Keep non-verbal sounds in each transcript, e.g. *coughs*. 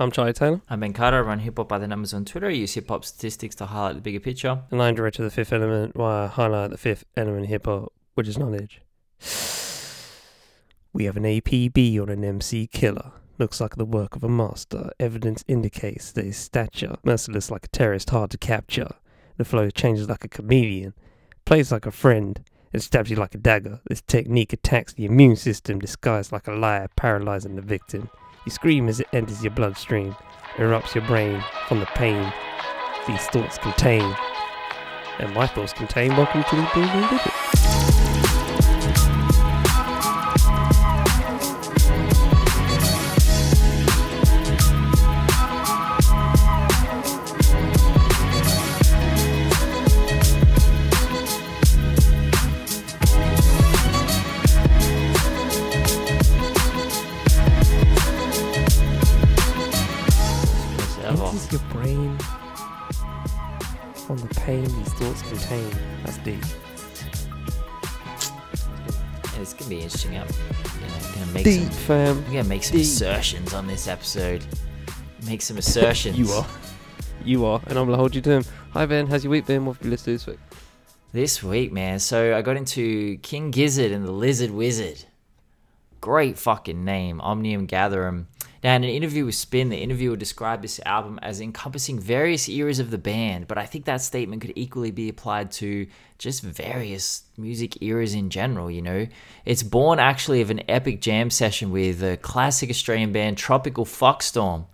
I'm Charlie Taylor, I'm Ben Carter. I run hip hop by the numbers on Twitter. I use hip hop statistics to highlight the bigger picture. and I'm director of the Fifth Element, where I highlight the fifth element hip hop, which is knowledge. We have an APB on an MC killer. Looks like the work of a master. Evidence indicates that his stature, merciless like a terrorist, hard to capture. The flow changes like a chameleon, plays like a friend, and stabs you like a dagger. This technique attacks the immune system, disguised like a liar, paralyzing the victim. You scream as it enters your bloodstream, erupts your brain from the pain these thoughts contain. And my thoughts contain. Welcome to the Boom Boom pain these thoughts contain. That's deep. It's gonna be interesting. I'm you know, gonna make Deep, some. fam. I'm gonna make some Deep. assertions on this episode. Make some assertions. You are. You are. And I'm going to hold you to him. Hi, Ben. How's your week been? What have you listened to this week? This week, man. So I got into King Gizzard and the Lizard Wizard. Great fucking name, Omnium Gatherum. Now, in an interview with Spin, the interviewer described this album as encompassing various eras of the band, but I think that statement could equally be applied to just various music eras in general, you know? It's born actually of an epic jam session with the classic Australian band Tropical Fuckstorm.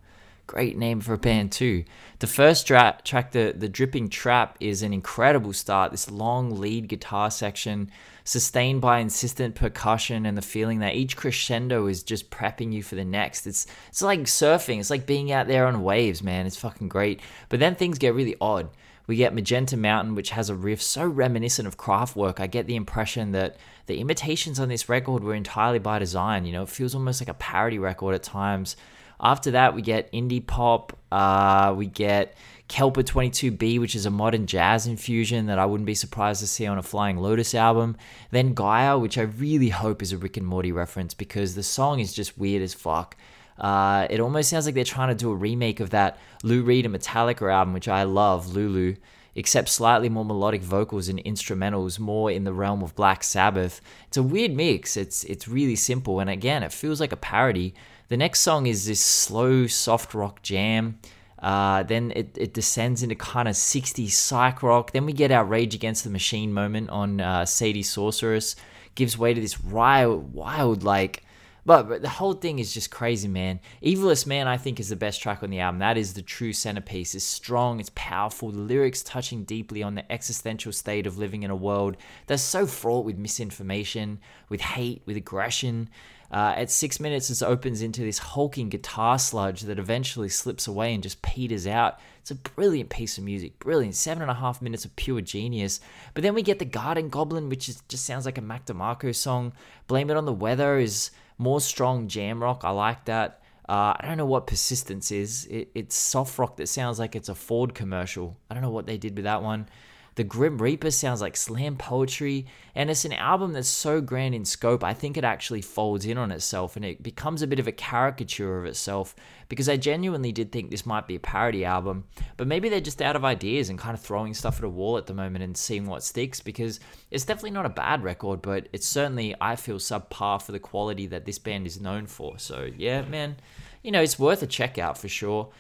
Great name for a band too. The first dra- track, the the Dripping Tap, is an incredible start. This long lead guitar section, sustained by insistent percussion and the feeling that each crescendo is just prepping you for the next. It's it's like surfing. It's like being out there on waves, man. It's fucking great. But then things get really odd. We get Magenta Mountain, which has a riff so reminiscent of Kraftwerk. I get the impression that the imitations on this record were entirely by design. You know, it feels almost like a parody record at times. After that, we get indie pop. Uh, we get Kepler 22B, which is a modern jazz infusion that I wouldn't be surprised to see on a Flying Lotus album. Then Gaia, which I really hope is a Rick and Morty reference because the song is just weird as fuck. Uh, it almost sounds like they're trying to do a remake of that Lou Reed and Metallica album, which I love, Lulu, except slightly more melodic vocals and instrumentals, more in the realm of Black Sabbath. It's a weird mix. It's it's really simple, and again, it feels like a parody. The next song is this slow, soft rock jam. Uh, then it, it descends into kind of 60s psych rock. Then we get our Rage Against the Machine moment on uh, Sadie Sorceress. Gives way to this wild, wild like but, but the whole thing is just crazy, man. Evilest Man, I think, is the best track on the album. That is the true centerpiece. It's strong, it's powerful. The lyrics touching deeply on the existential state of living in a world that's so fraught with misinformation, with hate, with aggression. Uh, at six minutes, it opens into this hulking guitar sludge that eventually slips away and just peters out. It's a brilliant piece of music, brilliant. Seven and a half minutes of pure genius. But then we get the Garden Goblin, which is, just sounds like a Mac DeMarco song. Blame It on the Weather is more strong jam rock. I like that. Uh, I don't know what persistence is. It, it's soft rock that sounds like it's a Ford commercial. I don't know what they did with that one. The Grim Reaper sounds like slam poetry, and it's an album that's so grand in scope. I think it actually folds in on itself and it becomes a bit of a caricature of itself because I genuinely did think this might be a parody album, but maybe they're just out of ideas and kind of throwing stuff at a wall at the moment and seeing what sticks because it's definitely not a bad record, but it's certainly, I feel, subpar for the quality that this band is known for. So, yeah, man, you know, it's worth a check out for sure.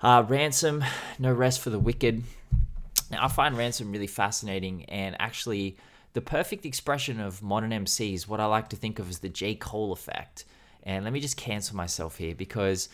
Uh, Ransom, No Rest for the Wicked. Now, I find Ransom really fascinating and actually the perfect expression of modern MCs, what I like to think of as the J. Cole effect. And let me just cancel myself here because,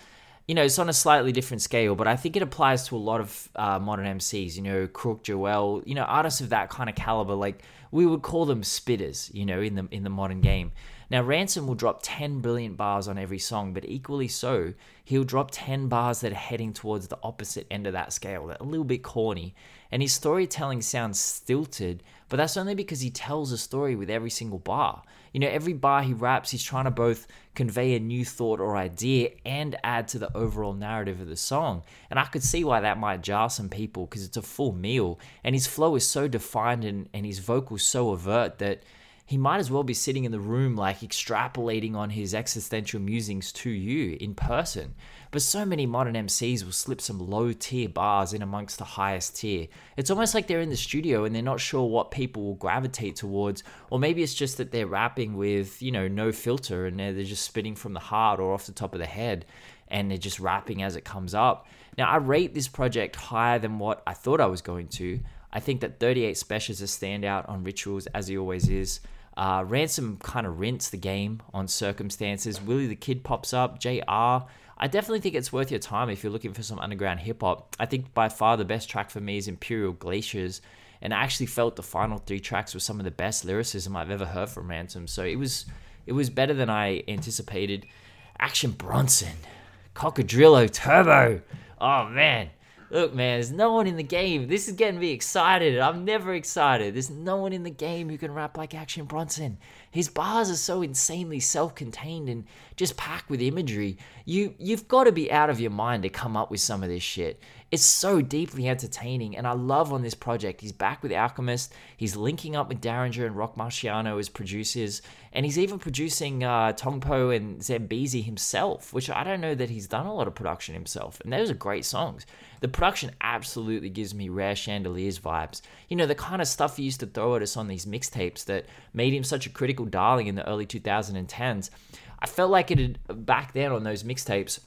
you know, it's on a slightly different scale, but I think it applies to a lot of uh, modern MCs, you know, Crook, Joel, you know, artists of that kind of caliber. Like, we would call them spitters, you know, in the, in the modern game. Now, Ransom will drop 10 brilliant bars on every song, but equally so, he'll drop 10 bars that are heading towards the opposite end of that scale, that a little bit corny. And his storytelling sounds stilted, but that's only because he tells a story with every single bar. You know, every bar he raps, he's trying to both convey a new thought or idea and add to the overall narrative of the song. And I could see why that might jar some people because it's a full meal. And his flow is so defined and, and his vocals so overt that he might as well be sitting in the room, like extrapolating on his existential musings to you in person. But so many modern MCs will slip some low tier bars in amongst the highest tier. It's almost like they're in the studio and they're not sure what people will gravitate towards, or maybe it's just that they're rapping with, you know, no filter and they're just spitting from the heart or off the top of the head and they're just rapping as it comes up. Now, I rate this project higher than what I thought I was going to. I think that 38 Spesh is a standout on rituals, as he always is. Uh, Ransom kind of rinse the game on circumstances. Willie the Kid pops up. JR. I definitely think it's worth your time if you're looking for some underground hip hop. I think by far the best track for me is Imperial Glaciers, and I actually felt the final three tracks were some of the best lyricism I've ever heard from Ransom. So it was it was better than I anticipated. Action Bronson, Cocodrillo Turbo. Oh man, Look, man, there's no one in the game. This is getting me excited. I'm never excited. There's no one in the game who can rap like Action Bronson. His bars are so insanely self-contained and just packed with imagery. You you've got to be out of your mind to come up with some of this shit. It's so deeply entertaining, and I love on this project. He's back with Alchemist. He's linking up with Daringer and Rock Marciano as producers, and he's even producing uh, Tongpo and Zambezi himself, which I don't know that he's done a lot of production himself. And those are great songs. The production absolutely gives me rare chandeliers vibes. You know, the kind of stuff he used to throw at us on these mixtapes that made him such a critical darling in the early 2010s. I felt like it had, back then on those mixtapes,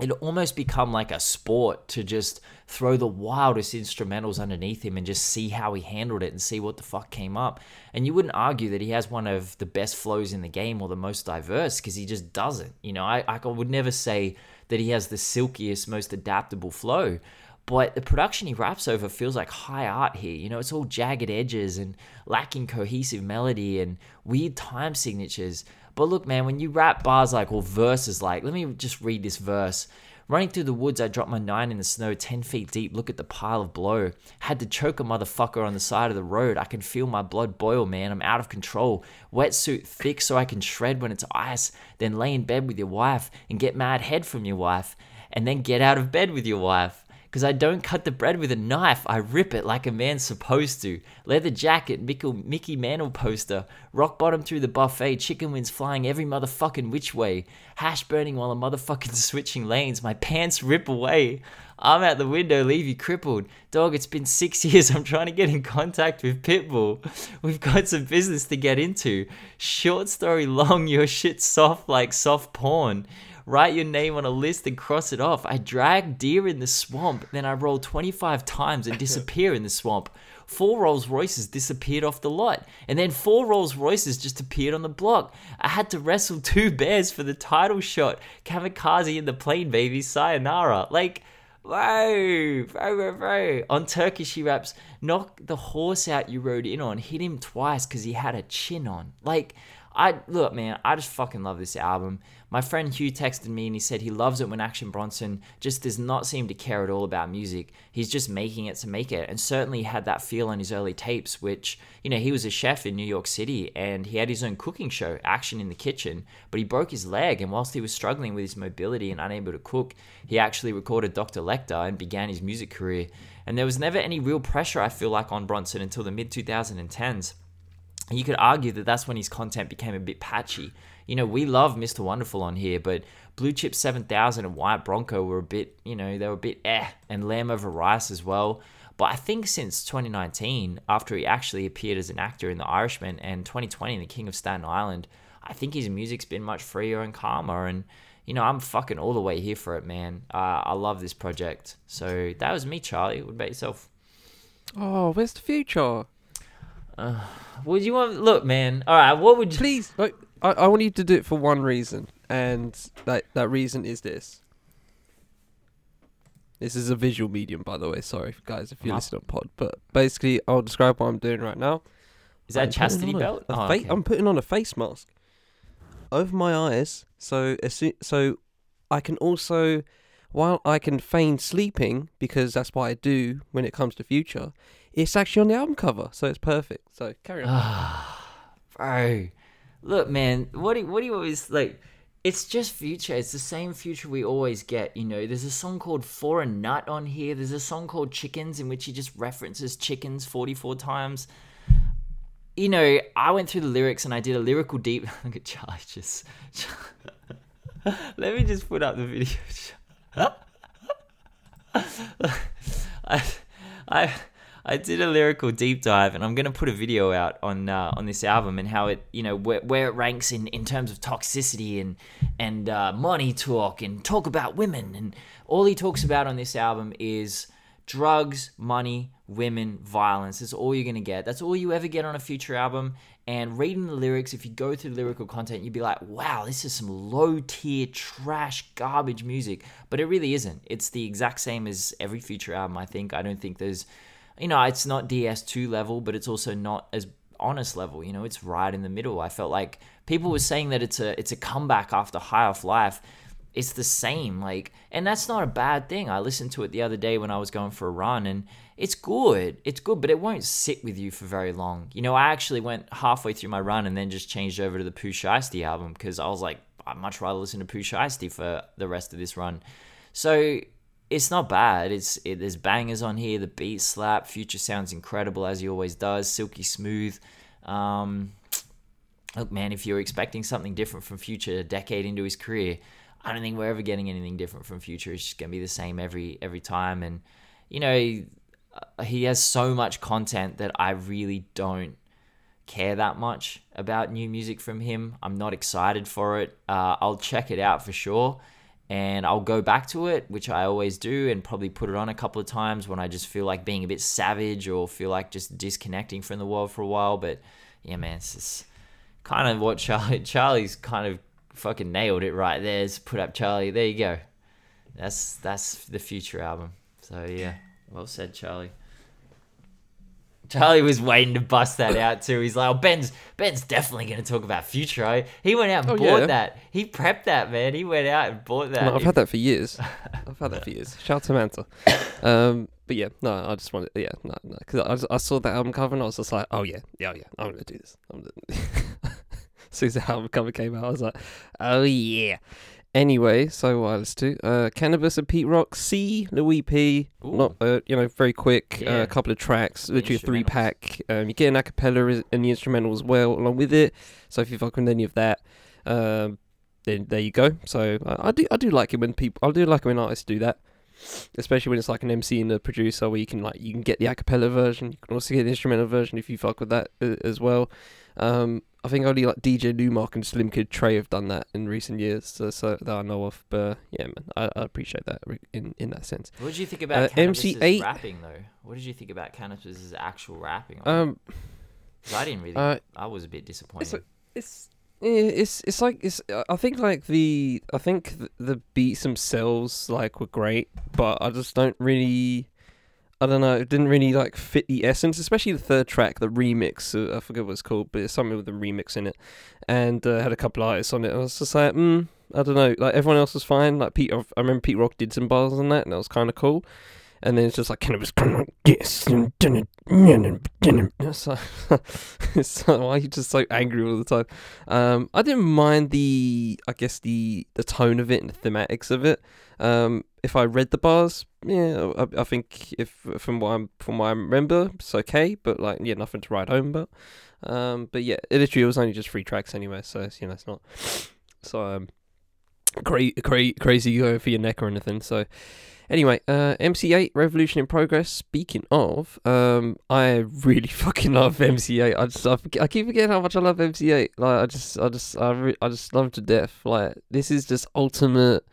it almost become like a sport to just throw the wildest instrumentals underneath him and just see how he handled it and see what the fuck came up. And you wouldn't argue that he has one of the best flows in the game or the most diverse because he just doesn't. You know, I, I would never say that he has the silkiest, most adaptable flow. But the production he raps over feels like high art here. You know, it's all jagged edges and lacking cohesive melody and weird time signatures. But look, man, when you rap bars like, or verses like, let me just read this verse. Running through the woods, I dropped my nine in the snow, 10 feet deep. Look at the pile of blow. Had to choke a motherfucker on the side of the road. I can feel my blood boil, man. I'm out of control. Wetsuit thick so I can shred when it's ice. Then lay in bed with your wife and get mad head from your wife. And then get out of bed with your wife because I don't cut the bread with a knife. I rip it like a man's supposed to. Leather jacket, Mickey Mantle poster, rock bottom through the buffet, chicken wings flying every motherfucking which way, hash burning while I'm motherfucking *laughs* switching lanes. My pants rip away. I'm out the window, leave you crippled. Dog, it's been six *laughs* years. I'm trying to get in contact with Pitbull. We've got some business to get into. Short story long, your shit soft like soft porn write your name on a list and cross it off. I drag deer in the swamp, then I roll 25 times and *laughs* disappear in the swamp. Four Rolls Royces disappeared off the lot, and then four Rolls Royces just appeared on the block. I had to wrestle two *laughs* bears for the title shot. Kamikaze in the plane, baby. Sayonara. Like, Bro, bro, bro, bro. On Turkish, he raps, knock the horse out you rode in on, hit him twice because he had a chin on. Like, I look, man, I just fucking love this album. My friend Hugh texted me and he said he loves it when Action Bronson just does not seem to care at all about music. He's just making it to make it, and certainly had that feel on his early tapes. Which you know, he was a chef in New York City and he had his own cooking show, Action in the Kitchen. But he broke his leg, and whilst he was struggling with his mobility and unable to cook, he actually recorded Dr. Lecter and began his music career. And there was never any real pressure, I feel like, on Bronson until the mid 2010s you could argue that that's when his content became a bit patchy. You know, we love Mr. Wonderful on here, but Blue Chip 7000 and White Bronco were a bit, you know, they were a bit eh, and Lamb Over Rice as well. But I think since 2019, after he actually appeared as an actor in The Irishman and 2020 in The King of Staten Island, I think his music's been much freer and calmer. And, you know, I'm fucking all the way here for it, man. Uh, I love this project. So that was me, Charlie. What about yourself? Oh, where's the future? Uh, *sighs* would you want? Look, man. All right. What would you? Please, I, I want you to do it for one reason, and that that reason is this. This is a visual medium, by the way. Sorry, guys, if you're listening on pod. But basically, I'll describe what I'm doing right now. Is that I'm chastity belt? A, a oh, fa- okay. I'm putting on a face mask over my eyes, so so I can also, while I can feign sleeping because that's what I do when it comes to future. It's actually on the album cover, so it's perfect. So carry on. *sighs* Bro, look, man, what do what do you always like? It's just future. It's the same future we always get. You know, there's a song called For a Nut on here. There's a song called Chickens in which he just references chickens 44 times. you know, I went through the lyrics and I did a lyrical deep. *laughs* Look at Charlie just. Let me just put up the video. *laughs* I, I, I did a lyrical deep dive, and I'm gonna put a video out on uh, on this album and how it, you know, where, where it ranks in, in terms of toxicity and and uh, money talk and talk about women and all he talks about on this album is drugs, money, women, violence. That's all you're going to get. That's all you ever get on a future album. And reading the lyrics, if you go through the lyrical content, you'd be like, wow, this is some low tier, trash, garbage music. But it really isn't. It's the exact same as every future album, I think. I don't think there's, you know, it's not DS2 level, but it's also not as honest level. You know, it's right in the middle. I felt like people were saying that it's a it's a comeback after High Off Life it's the same like and that's not a bad thing i listened to it the other day when i was going for a run and it's good it's good but it won't sit with you for very long you know i actually went halfway through my run and then just changed over to the Pooh Shiesty album because i was like i'd much rather listen to Pooh Shiesty for the rest of this run so it's not bad it's it, there's bangers on here the beat slap future sounds incredible as he always does silky smooth um, look man if you're expecting something different from future a decade into his career I don't think we're ever getting anything different from Future. It's just gonna be the same every every time, and you know, uh, he has so much content that I really don't care that much about new music from him. I'm not excited for it. Uh, I'll check it out for sure, and I'll go back to it, which I always do, and probably put it on a couple of times when I just feel like being a bit savage or feel like just disconnecting from the world for a while. But yeah, man, it's just kind of what Charlie Charlie's kind of fucking nailed it right there. Just put up Charlie. There you go. That's that's the future album. So yeah, well said, Charlie. Charlie was waiting to bust that out too. He's like, "Oh, Ben's Ben's definitely going to talk about Future." Eh? He went out and oh, bought yeah. that. He prepped that, man. He went out and bought that. No, I've had that for years. *laughs* I've had that for years. Shout out to Manta. Um, but yeah, no, I just wanted, yeah, no, no, because I, I saw that album cover and I was just like, oh yeah, yeah, yeah, I'm gonna do this. I'm gonna *laughs* as soon as the album cover came out, I was like, oh yeah. Anyway, so what else to? Uh, Canibus and Pete Rock, C, Louis P. Ooh. Not, uh, you know, very quick. Uh, yeah. A uh, couple of tracks, literally a three pack. Um, you get an acapella and the instrumental as well along with it. So if you fuck with any of that, um, then there you go. So I do, I do like it when people, I do like it when artists do that especially when it's like an MC and a producer where you can like you can get the acapella version you can also get the instrumental version if you fuck with that uh, as well um, I think only like DJ Nu-Mark and Slim Kid Trey have done that in recent years, so, so that I know of. But yeah, man, I, I appreciate that in in that sense. What did you think about uh, MC Eiht rapping though? What did you think about Canibus's actual rapping? Um, I didn't really. Uh, I was a bit disappointed. It's, it's it's it's like it's I think like the I think the beats themselves like were great, but I just don't really I don't know, it didn't really like fit the essence, especially the third track, the remix. Uh, I forget what it's called, but it's something with a remix in it, and uh, had a couple artists on it. I was just like, mm, I don't know. Like everyone else was fine. Like Pete, I remember Pete Rock did some bars on that, and that was kind of cool. And then it's just like, Canibus come on, yes, it's like, why are you just so angry all the time? Um, I didn't mind the, I guess the the tone of it and the thematics of it. Um, if I read the bars, yeah, I, I think if from what I'm from what I remember, it's okay. But like, yeah, nothing to write home about. Um, but yeah, it literally was only just three tracks anyway, so you know it's not so um, cra- cra- crazy going for your neck or anything. So anyway, uh, MC Eiht Revolution in Progress. Speaking of, um, I really *laughs* fucking love MC Eiht. I just I, I keep forgetting how much I love MC Eiht. Like I just I just I re- I just love to death. Like this is just ultimate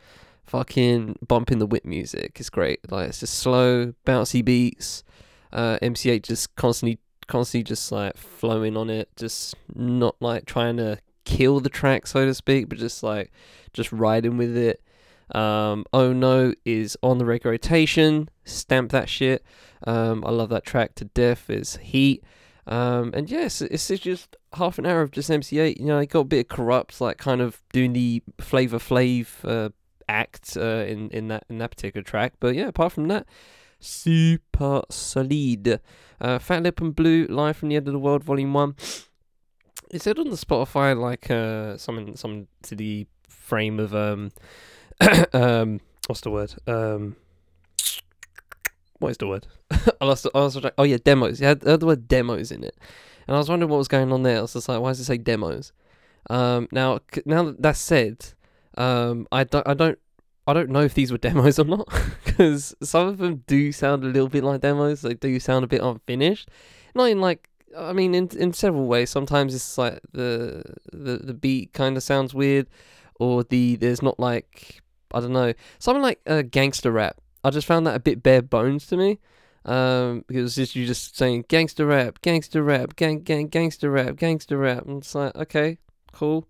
fucking bumping the whip music is great. Like it's just slow, bouncy beats. Uh, MC8 just constantly, constantly just like flowing on it, just not like trying to kill the track, so to speak, but just like just riding with it. Um, oh no is on the regular rotation. Stamp that shit. Um, I love that track to death. It's heat. Um, and yes, it's, it's just half an hour of just MC Eiht. You know, I got a bit of corrupt, like kind of doing the Flavor Flav uh, act uh, in in that in that particular track. But yeah, apart from that, super solid. Uh, Fatlip and Blu live from the end of the world, volume one. Is It on the Spotify like uh something something to the frame of um *coughs* um what's the word um what is the word *laughs* I lost I lost oh yeah demos yeah the word demos in it and I was wondering what was going on there. I was just like, why does it say demos? Um, now, now that said, um, I don't, I don't, I don't know if these were *laughs* demos or not, because some of them do sound a little bit like demos. They do sound a bit unfinished. Not in like, I mean, in in several ways. Sometimes it's like the the the beat kind of sounds weird, or the there's not like I don't know something like uh, gangster rap. I just found that a bit bare bones to me. Um, because it's just you just saying gangster rap, gangster rap, gang gang gangster rap, gangster rap, and it's like okay, cool.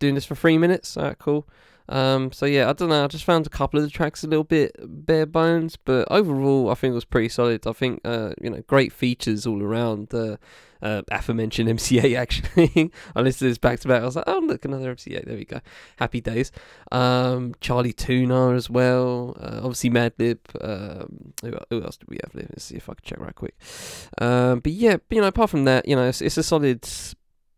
Doing this for three minutes, alright, cool. Um, so yeah, I don't know. I just found a couple of the tracks a little bit bare bones, but overall, I think it was pretty solid. I think uh, you know, great features all around. The uh, aforementioned *laughs* MC Eiht actually. *laughs* I listened to this back to back. I was like, oh look, another MC Eiht. There we go. Happy days. Um, Charlie Tuna as well. Uh, obviously Madlib. Um, who, who else did we have? Let's see if I can check right quick. Um, but yeah, you know, apart from that, you know, it's, it's a solid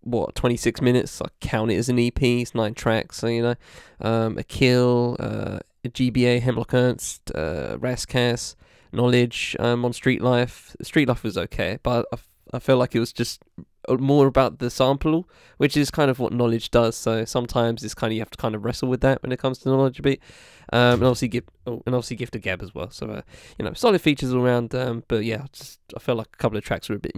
what 26 minutes. I count it as an EP. It's nine tracks. So you know, um, a kill, uh, a GBA, Hemlock Ernst, uh, Rascass, Knxwledge um, on Street Life. Street Life was okay, but I, I feel like it was just more about the sample, which is kind of what Knxwledge does. So sometimes it's kind of you have to kind of wrestle with that when it comes to Knxwledge a bit. Um, and obviously gift, oh, and obviously gift of gab as well. So uh, you know, solid features all around. Um, but yeah, just I felt like a couple of tracks were a bit.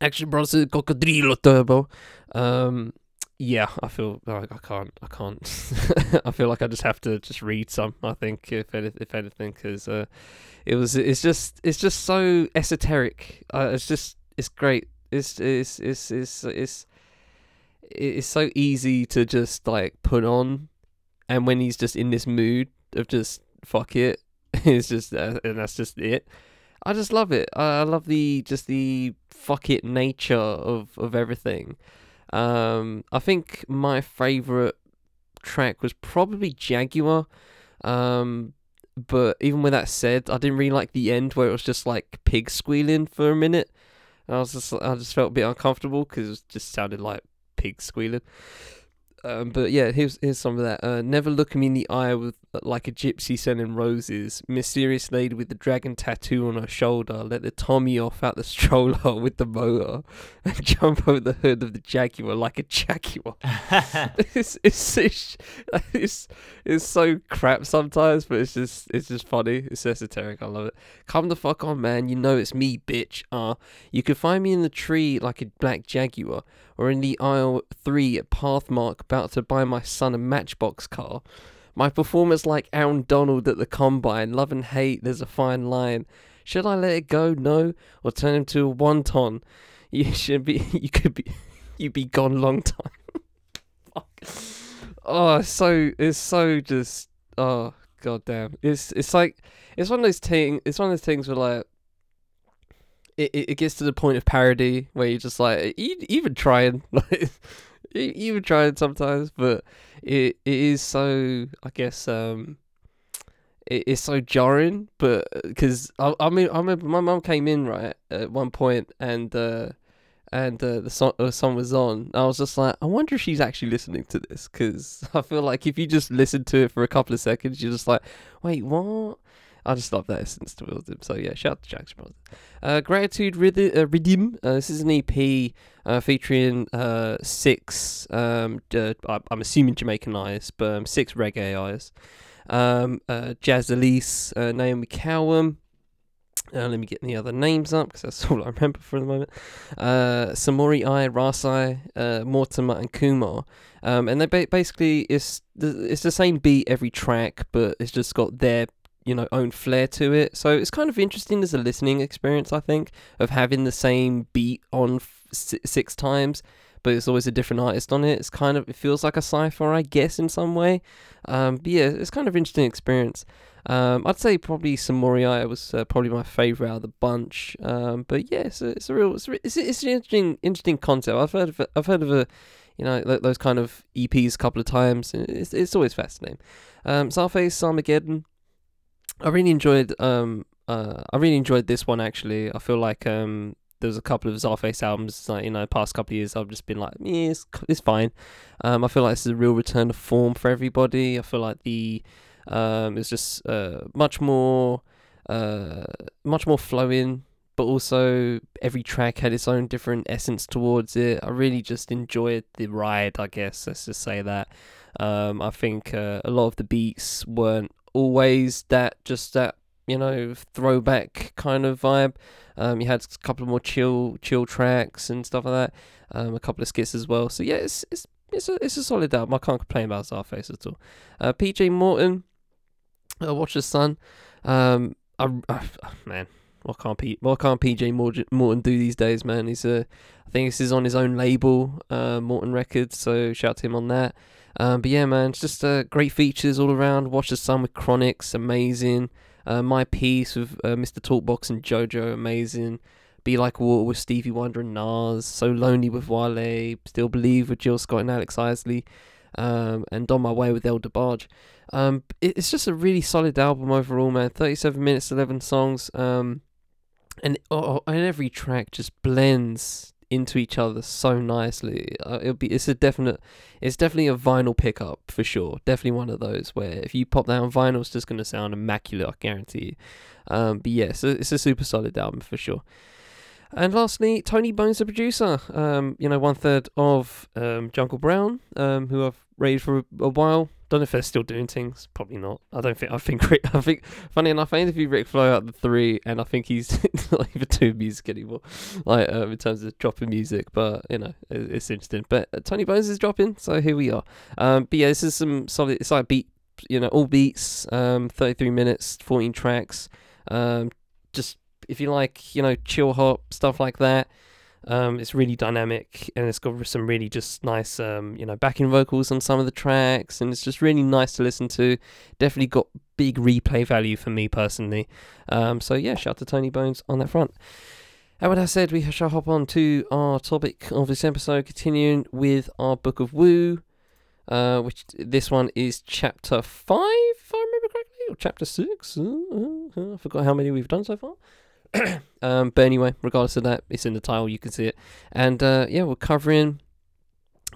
Action Bros Cocodrillo Turbo. Um, yeah, I feel like I can't. I can't. *laughs* I feel like I just have to just read some. I think if any, if anything, because uh, it was. It's just. It's just so esoteric. Uh, it's just. It's great. It's. It's. It's. It's. It's. It's so easy to just like put on, and when he's just in this mood of just fuck it, *laughs* it's just uh, and that's just it. I just love it. I love the just the fuck it nature of of everything. Um, I think my favorite track was probably Jaguar. Um, but even with that said, I didn't really like the end where it was just like pig squealing for a minute. I was just I just felt a bit uncomfortable because it just sounded like pig squealing. Um, but yeah, here's here's some of that. Uh, never look me in the eye with like a gypsy sending roses. Mysterious lady with the dragon tattoo on her shoulder. Let the Tommy off out the stroller *laughs* with the motor, and jump over the hood of the Jaguar like a Jaguar. *laughs* *laughs* it's, it's it's it's it's so crap sometimes, but it's just it's just funny. It's esoteric. I love it. Come the fuck on, man. You know it's me, bitch. Uh, you can find me in the tree like a black Jaguar or in the aisle 3 at Pathmark about to buy my son a Matchbox car. My performance like Aaron Donald at the Combine, love and hate, there's a fine line. Should I let it go? No, or turn him to a wonton? You *laughs* should be. *laughs* You could be. *laughs* You'd be gone long time. Fuck. Oh, so it's so just. Oh god damn. It's it's like it's one of those things. It's one of those things where like it, it gets to the point of parody where you're just like you even trying like even trying sometimes but it it is so i guess um it is so jarring but because uh, I, I mean i remember my mum came in right at one point and uh and uh, the song the song was on. I was just like, I wonder if she's actually listening to this because *laughs* I feel like if you just listen to it for a couple of seconds, you're just like, wait, what? I just love that essence towards him. So yeah, shout out to Jackson Brothers. Uh, Gratitude Rhythm. Uh, uh, this is an EP uh, featuring uh, six. Um, uh, I'm assuming Jamaican eyes, but um, six reggae eyes. Um, uh, Jaz Elise, uh, Naomi Cowan. Uh, let me get the other names up because that's *laughs* all I remember for the moment. Samory I, Rasai, Mortimer, and Kumar. Um, and they ba- basically it's the, it's the same beat every track, but it's just got their you know own flair to it. So it's kind of interesting as a listening experience, I think, of having the same beat on f- six times, but it's always a different artist on it. It's kind of it feels like a cipher, I guess, in some way. Um, but yeah, it's kind of interesting experience. Um, I'd say probably Samory I was uh, probably my favorite out of the bunch. Um, but yeah, it's a, it's a real it's, a, it's, it's an interesting interesting concept. I've heard of I've heard of a you know those kind of EPs a couple of times. It's it's always fascinating. Um, Czarface Armageddon. I really enjoyed um uh I really enjoyed this one actually. I feel like um there was a couple of Czarface albums like you know past couple of years I've just been like yeah it's, it's fine. Um I feel like this is a real return to form for everybody. I feel like the um it's just uh much more uh much more flowing but also every track had its own different essence towards it. I really just enjoyed the ride, I guess. Let's just say that. Um, I think uh, a lot of the beats weren't always that just that you know throwback kind of vibe. Um, you had a couple of more chill chill tracks and stuff like that. Um, a couple of skits as well. So yeah, it's it's it's a it's a solid album. I can't complain about Czarface at all. Uh, PJ Morton, uh, Watch the Sun. Um, I, I, *sighs* man, what can't P, what can't PJ Morton do these days, man? He's a, I think this is on his own label, uh, Morton Records. So shout to him on that. Um, but yeah, man, it's just uh, great features all around. Watch the Sun with Chronixx, amazing. Uh, My Peace with uh, Mr. Talkbox and JoJo, amazing. Be Like Water with Stevie Wonder and Nas. So Lonely with Wale. Still Believe with Jill Scott and Alex Isley. Um, and On My Way with El DeBarge. Um, it's just a really solid album overall, man. 37 minutes, 11 songs. Um, and, oh, and every track just blends into each other so nicely. Uh, it'll be it's a definite it's definitely a vinyl pickup for sure. Definitely one of those where if you pop that on vinyl, it's just gonna sound immaculate. I guarantee you. Um, but yeah, so it's a super solid album for sure. And lastly, Tony Bones, the producer. Um, you know, one third of um, Jungle Brown, um, who I've raised for a, a while. Don't know if they're still doing things. Probably not. I don't think. I think. Rick, I think. Funny enough, I interviewed Rick Flow at the three, and I think he's *laughs* not even doing music anymore, like um, in terms of dropping music. But you know, it, it's interesting. But uh, Tony Bones is dropping, so here we are. Um, but yeah, this is some solid. It's like beat. You know, all beats. Um, thirty-three minutes, fourteen tracks. Um, just if you like, you know, chill hop stuff like that. Um, it's really dynamic and it's got some really just nice, um, you know, backing vocals on some of the tracks, and it's just really nice to listen to. Definitely got big replay value for me personally. Um, so yeah, shout out to Tony Bones on that front. And with that said, we shall hop on to our topic of this episode, continuing with our Book of Wu, uh, which this one is chapter five, if I remember correctly, or chapter six. Uh, uh I forgot how many we've done so far. *clears throat* um, but anyway, regardless of that, it's in the title. You can see it, and uh, yeah, we're covering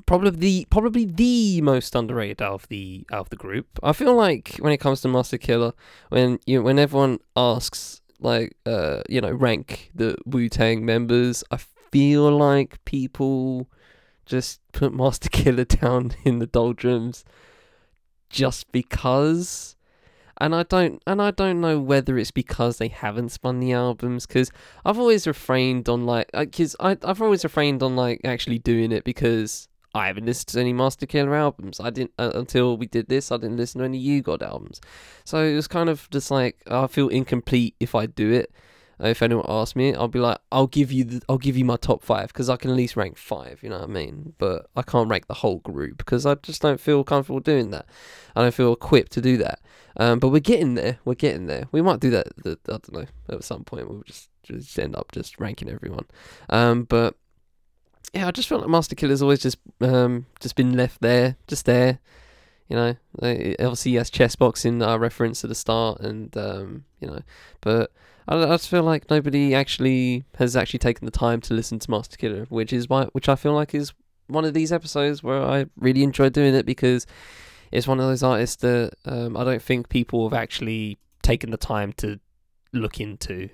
probably the probably the most underrated out of the out of the group. I feel like when it comes to Masta Killa, when you know, when everyone asks like uh you know rank the Wu Tang members, I feel like people just put Masta Killa *laughs* down in the doldrums just because and I don't and I don't know whether it's because they haven't spun the albums because I've always refrained on like because uh, I I've always refrained on like actually doing it because I haven't listened to any Masta Killa albums. I didn't uh, until we did this. I didn't listen to any U-God albums, so it was kind of just like I feel incomplete if I do it. If anyone asks me, I'll be like, I'll give you the, I'll give you my top five because I can at least rank five. You know what I mean? But I can't rank the whole group because I just don't feel comfortable doing that. I don't feel equipped to do that. Um, but we're getting there. We're getting there. We might do that. I don't know. At some point, we'll just just end up just ranking everyone. Um, but yeah, I just felt like Masta Killa's always just um just been left there, just there. You know, obviously he has chess boxing uh, reference at the start, and um, you know, but I, I just feel like nobody actually has actually taken the time to listen to Masta Killa, which is why, which I feel like is one of these episodes where I really enjoy doing it because it's one of those artists that um, I don't think people have actually taken the time to look into.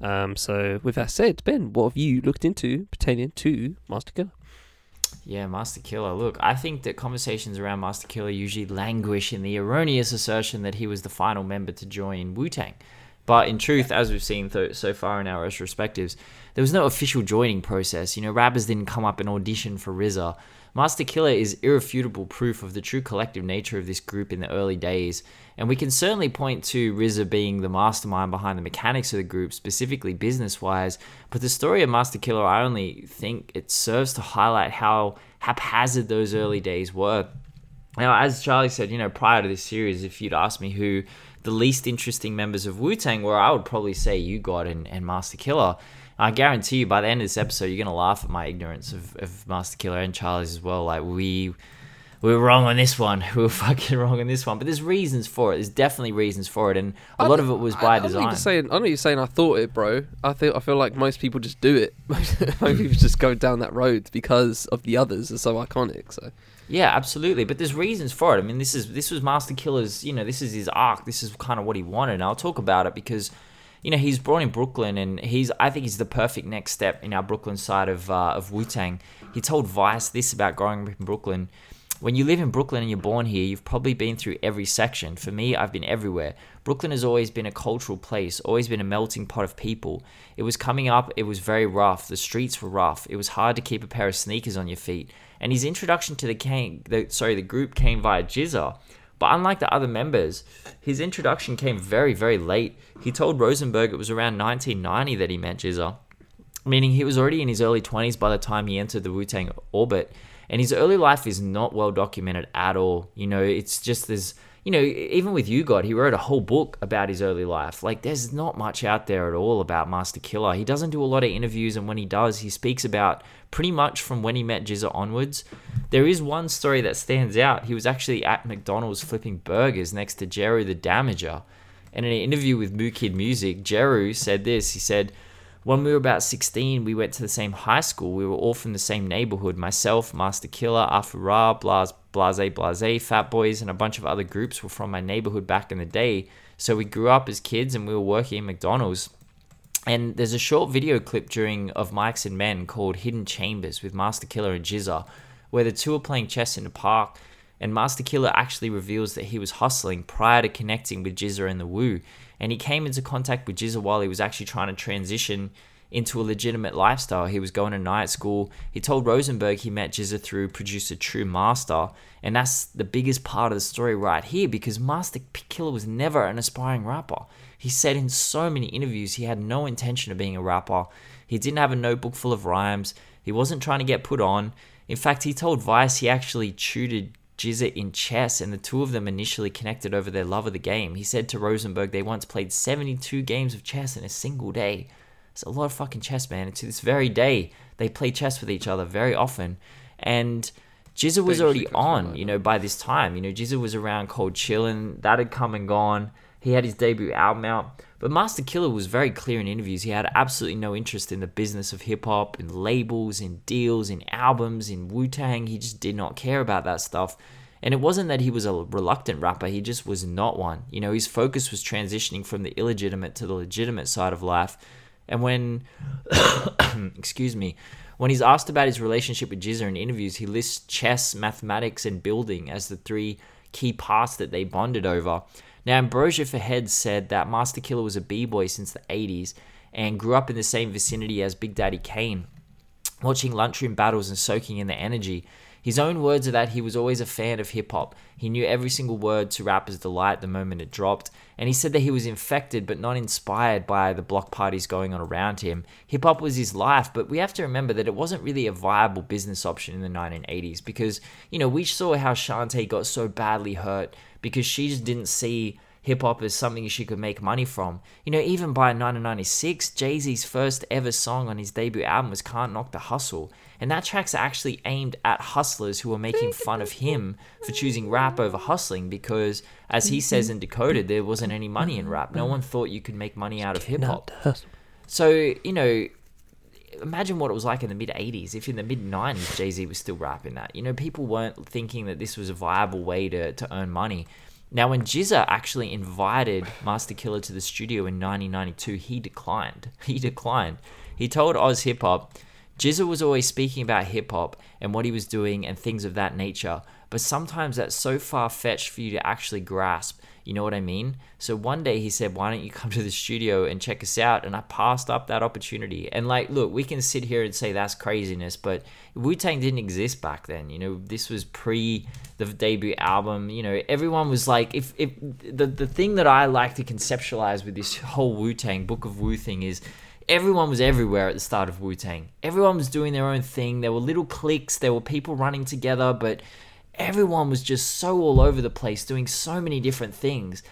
Um, so, with that said, Ben, what have you looked into pertaining to Masta Killa? Yeah, Masta Killa. Look, I think that conversations around Masta Killa usually languish in the erroneous assertion that he was the final member to join Wu Tang. But in truth, as we've seen th- so far in our retrospectives, there was no official joining process. You know, rappers didn't come up and audition for RZA. Masta Killa is irrefutable proof of the true collective nature of this group in the early days, and we can certainly point to RZA being the mastermind behind the mechanics of the group, specifically business wise. But the story of Masta Killa, I only think it serves to highlight how haphazard those early days were. Now, as Charlie said, you know, prior to this series, if you'd asked me who the least interesting members of Wu Tang were, I would probably say U-God and, and Masta Killa. I guarantee you, by the end of this episode, you're gonna laugh at my ignorance of, of Masta Killa and Charlie's as well. Like we we were wrong on this one. *laughs* We were fucking wrong on this one. But there's reasons for it. There's definitely reasons for it, and a lot of it was by I, design. I'm saying, I know you're saying I thought it, bro. I feel I feel like most people just do it. *laughs* most people just go down that road because of the others are so iconic. So yeah, absolutely. But there's reasons for it. I mean, this is this was Masta Killa's. You know, this is his arc. This is kind of what he wanted. And I'll talk about it because you know, he's born in Brooklyn, and he's I think he's the perfect next step in our Brooklyn side of uh, of Wu Tang. He told Vice this about growing up in Brooklyn. When you live in Brooklyn and you're born here, you've probably been through every section. For me, I've been everywhere. Brooklyn has always been a cultural place, always been a melting pot of people. It was coming up, it was very rough. The streets were rough. It was hard to keep a pair of sneakers on your feet. And his introduction to the Kane, the, sorry, the group came via GZA. But unlike the other members, his introduction came very, very late. He told Rosenberg it was around 1990 that he met GZA, meaning he was already in his early 20s by the time he entered the Wu Tang orbit. And his early life is not well documented at all. You know, it's just there's, you know, even with U-God, he wrote a whole book about his early life. Like, there's not much out there at all about Masta Killa. He doesn't do a lot of interviews, and when he does, he speaks about pretty much from when he met GZA onwards. There is one story that stands out. He was actually at McDonald's flipping burgers next to Jeru the Damaja. And in an interview with Moo Kid Music, Jeru said this. He said, when we were about 16, we went to the same high school. We were all from the same neighborhood. Myself, Masta Killa, Afu-Ra, Blase, Blase, Blase, Fat Boys, and a bunch of other groups were from my neighborhood back in the day. So we grew up as kids and we were working in McDonald's. And there's a short video clip during of Mics and Men called Hidden Chambers with Masta Killa and GZA, where the two are playing chess in a park. And Masta Killa actually reveals that he was hustling prior to connecting with GZA and the Wu. And he came into contact with GZA while he was actually trying to transition into a legitimate lifestyle. He was going to night school. He told Rosenberg he met GZA through producer True Master. And that's the biggest part of the story right here because Masta Killa was never an aspiring rapper. He said in so many interviews he had no intention of being a rapper. He didn't have a notebook full of rhymes. He wasn't trying to get put on. In fact, he told Vice he actually tutored GZA in chess, and the two of them initially connected over their love of the game. He said to Rosenberg they once played 72 games of chess in a single day. It's a lot of fucking chess, man. And to this very day, they play chess with each other very often. And GZA was already on, you know, by this time. You know, GZA was around Cold Chillin', that had come and gone. He had his debut album out. But Masta Killa was very clear in interviews. He had absolutely no interest in the business of hip hop, in labels, in deals, in albums, in Wu Tang. He just did not care about that stuff. And it wasn't that he was a reluctant rapper, he just was not one. You know, his focus was transitioning from the illegitimate to the legitimate side of life. And when, *coughs* excuse me, when he's asked about his relationship with GZA in interviews, he lists chess, mathematics, and building as the three key parts that they bonded over. Now, Ambrosia for Heads said that Masta Killa was a b-boy since the 80s and grew up in the same vicinity as Big Daddy Kane, watching lunchroom battles and soaking in the energy. His own words are that he was always a fan of hip hop. He knew every single word to Rapper's Delight the moment it dropped, and he said that he was infected but not inspired by the block parties going on around him. Hip hop was his life, but we have to remember that it wasn't really a viable business option in the 1980s because, you know, we saw how Shantae got so badly hurt because she just didn't see hip hop as something she could make money from. You know, even by 1996, Jay Z's first ever song on his debut album was Can't Knock the Hustle. And that track's actually aimed at hustlers who were making fun of him for choosing rap over hustling because, as he says in Decoded, there wasn't any money in rap. No one thought you could make money out of hip hop. So, you know, imagine what it was like in the mid 80s if in the mid 90s jay-z was still rapping that. You know people weren't thinking that this was a viable way to, to earn money. Now when GZA actually invited Masta Killa to the studio in 1992 he declined. *laughs* He declined. He told oz hip hop GZA was always speaking about hip hop and what he was doing and things of that nature but sometimes that's so far fetched for you to actually grasp you know what I mean? So one day he said, Why don't you come to the studio and check us out? And I passed up that opportunity. And like, look, we can sit here and say that's craziness, but Wu Tang didn't exist back then. You know, this was pre the debut album. You know, everyone was like, if, if the, the thing that I like to conceptualize with this whole Wu Tang, Book of Wu thing is, everyone was everywhere at the start of Wu Tang. Everyone was doing their own thing. There were little cliques, there were people running together, but everyone was just so all over the place doing so many different things.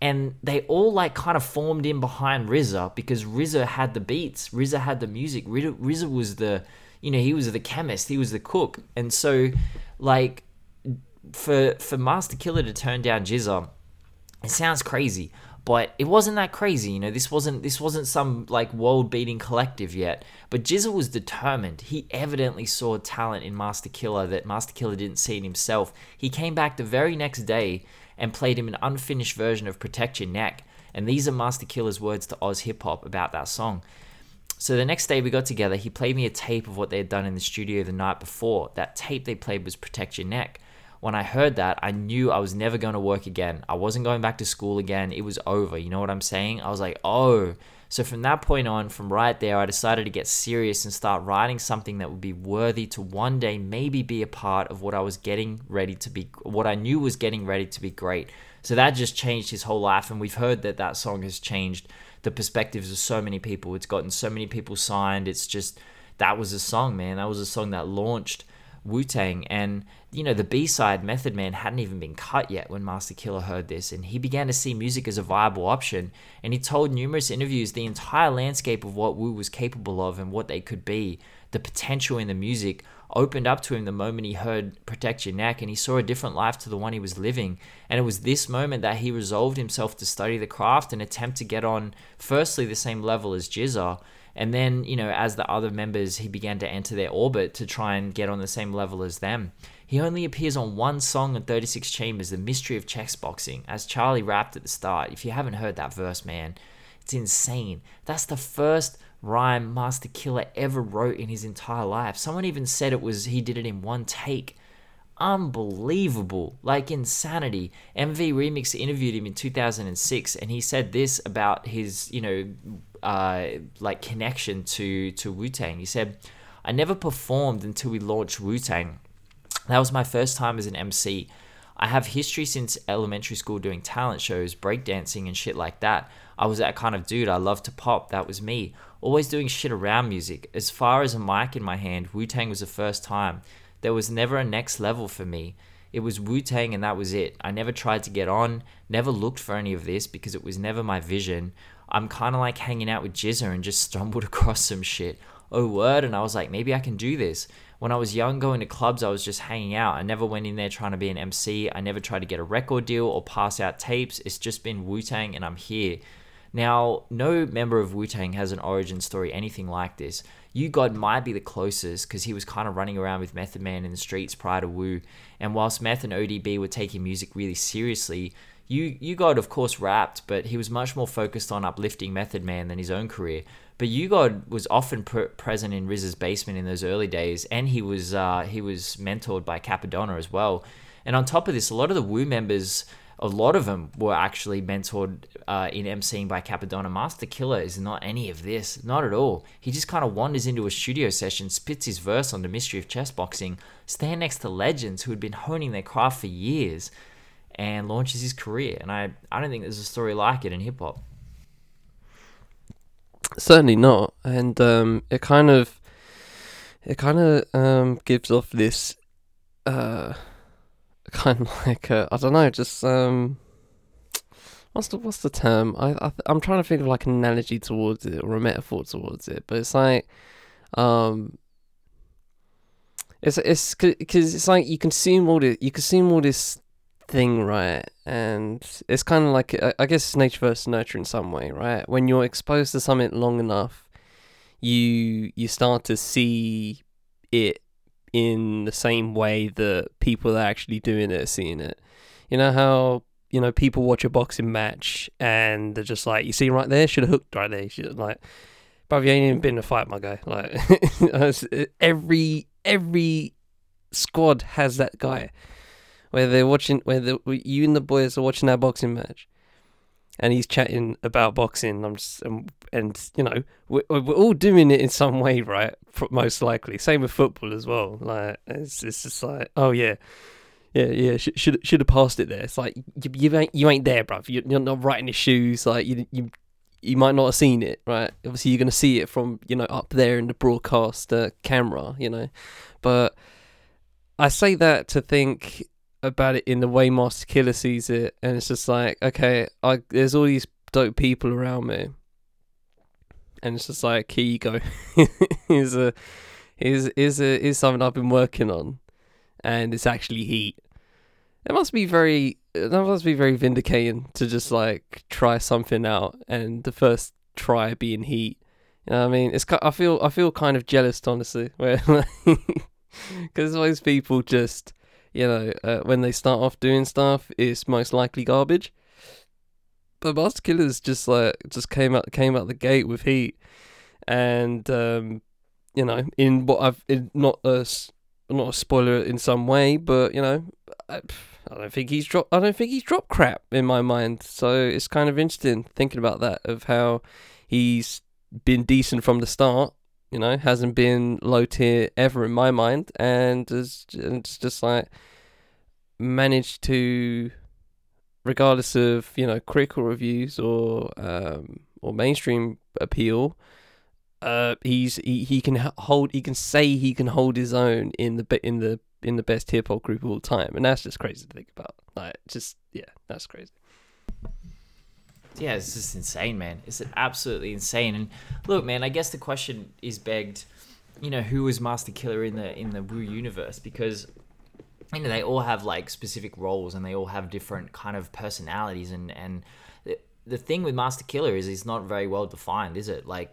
And they all like kind of formed in behind RZA because RZA had the beats, RZA had the music, RZA was the, you know, he was the chemist, he was the cook, and so like for for Masta Killa to turn down GZA, it sounds crazy, but it wasn't that crazy. You know, this wasn't this wasn't some like world beating collective yet. But jizzle was determined. He evidently saw talent in Masta Killa that Masta Killa didn't see in himself. He came back the very next day and played him an unfinished version of Protect Your Neck. And these are Masta Killa's words to Oz Hip Hop about that song. So the next day we got together, he played me a tape of what they had done in the studio the night before. That tape they played was Protect Your Neck. When I heard that, I knew I was never going to work again. I wasn't going back to school again. It was over. You know what I'm saying? I was like, oh. So from that point on, from right there, I decided to get serious and start writing something that would be worthy to one day maybe be a part of what I was getting ready to be, what I knew was getting ready to be great. So that just changed his whole life. And we've heard that that song has changed the perspectives of so many people. It's gotten so many people signed. It's just that was a song, man. That was a song that launched Wu Tang. And, you know, the B side, Method Man, hadn't even been cut yet when Masta Killa heard this. And he began to see music as a viable option. And he told numerous interviews the entire landscape of what Wu was capable of and what they could be, the potential in the music opened up to him the moment he heard Protect Your Neck and he saw a different life to the one he was living. And it was this moment that he resolved himself to study the craft and attempt to get on, firstly, the same level as GZA. And then, you know, as the other members, he began to enter their orbit to try and get on the same level as them. He only appears on one song in 36 Chambers, The Mystery of Chess Boxing, as Charlie rapped at the start. If you haven't heard that verse, man, it's insane. That's the first rhyme Masta Killa ever wrote in his entire life. Someone even said it was he did it in one take. Unbelievable, like insanity. MV Remix interviewed him in 2006, and he said this about his, you know, uh, like connection to to Wu Tang. He said, "I never performed until we launched Wu Tang. That was my first time as an MC. I have history since elementary school doing talent shows, breakdancing, and shit like that. I was that kind of dude. I loved to pop. That was me always doing shit around music. As far as a mic in my hand, Wu Tang was the first time. There was never a next level for me. It was Wu Tang and that was it. I never tried to get on, never looked for any of this because it was never my vision. I'm kind of like hanging out with GZA and just stumbled *laughs* across some shit. Oh, word. And I was like, maybe I can do this. When I was young, going to clubs, I was just hanging out. I never went in there trying to be an MC. I never tried to get a record deal or pass out tapes. It's just been Wu Tang and I'm here. Now, no member of Wu Tang has an origin story anything like this. U-God might be the closest because he was kind of running around with Method Man in the streets prior to Wu. And whilst Meth and ODB were taking music really seriously, you U-God of course rapped, but he was much more focused on uplifting Method Man than his own career. But U-God was often present in RZA's basement in those early days, and he was uh, he was mentored by Cappadonna as well. And on top of this, a lot of the Wu members a lot of them were actually mentored uh, in emceeing by Cappadonna. Masta Killa is not any of this, not at all. He just kind of wanders into a studio session, spits his verse on the mystery of chess boxing, stand next to legends who had been honing their craft for years, and launches his career. And I, I don't think there's a story like it in hip hop. Certainly not, and um, it kind of, it kind of um, gives off this. Uh, *laughs* kind of like I don't know, just um, what's the what's the term? I, I I'm trying to think of like an analogy towards it or a metaphor towards it, but it's like um, it's it's because it's like you consume all this you consume all this thing right and it's kind of like I guess nature versus nurture in some way right when you're exposed to something long enough you you start to see it in the same way that people are actually doing it are seeing it. You know how you know people watch a boxing match and they're just like, you see right there, should have hooked right there. Should like, but you ain't even been in a fight, my guy. *laughs* Like *laughs* every every squad has that guy where they're watching, where the, you and the boys are watching that boxing match, and he's chatting about boxing. I'm just, and, and you know, we're, we're all doing it in some way, right? Most likely. Same with football as well. Like it's, it's just like, oh yeah, yeah, yeah. Should should should have passed it there. It's like you, you ain't you ain't there, bruv. You're, you're not right in his shoes. Like you you you might not have seen it, right? Obviously, you're gonna see it from you know up there in the broadcast uh, camera, you know. But I say that to think about it in the way Masta Killa sees it, and it's just like, okay, I, there's all these dope people around me, and it's just like, here you go. *laughs* a, here's, here's a, here's something I've been working on, and it's actually heat. It must be very, that must be very vindicating to just like try something out, and the first try being heat. You know what I mean? It's, I feel, I feel kind of jealous, honestly, *laughs* where, because *laughs* those people just you know, uh, when they start off doing stuff, it's most likely garbage. but Masta Killa's just like just came out came out the gate with heat, and um, you know, in what I've in not a not a spoiler in some way, but you know, I, I don't think he's dropped. I don't think he's dropped crap in my mind. So it's kind of interesting thinking about that of how he's been decent from the start. You know, hasn't been low tier ever in my mind, and and it's just like managed to, regardless of you know critical reviews or um or mainstream appeal, uh he's he, he can hold he can say he can hold his own in the in the in the best hip hop group of all time, and that's just crazy to think about. Like, just yeah, that's crazy. Yeah, it's just insane, man. It's absolutely insane. And look, man, I guess the question is begged, you know, who was Masta Killa in the in the Wu universe? Because you know they all have like specific roles and they all have different kind of personalities and and the, the thing with Masta Killa is he's not very well defined, is it? Like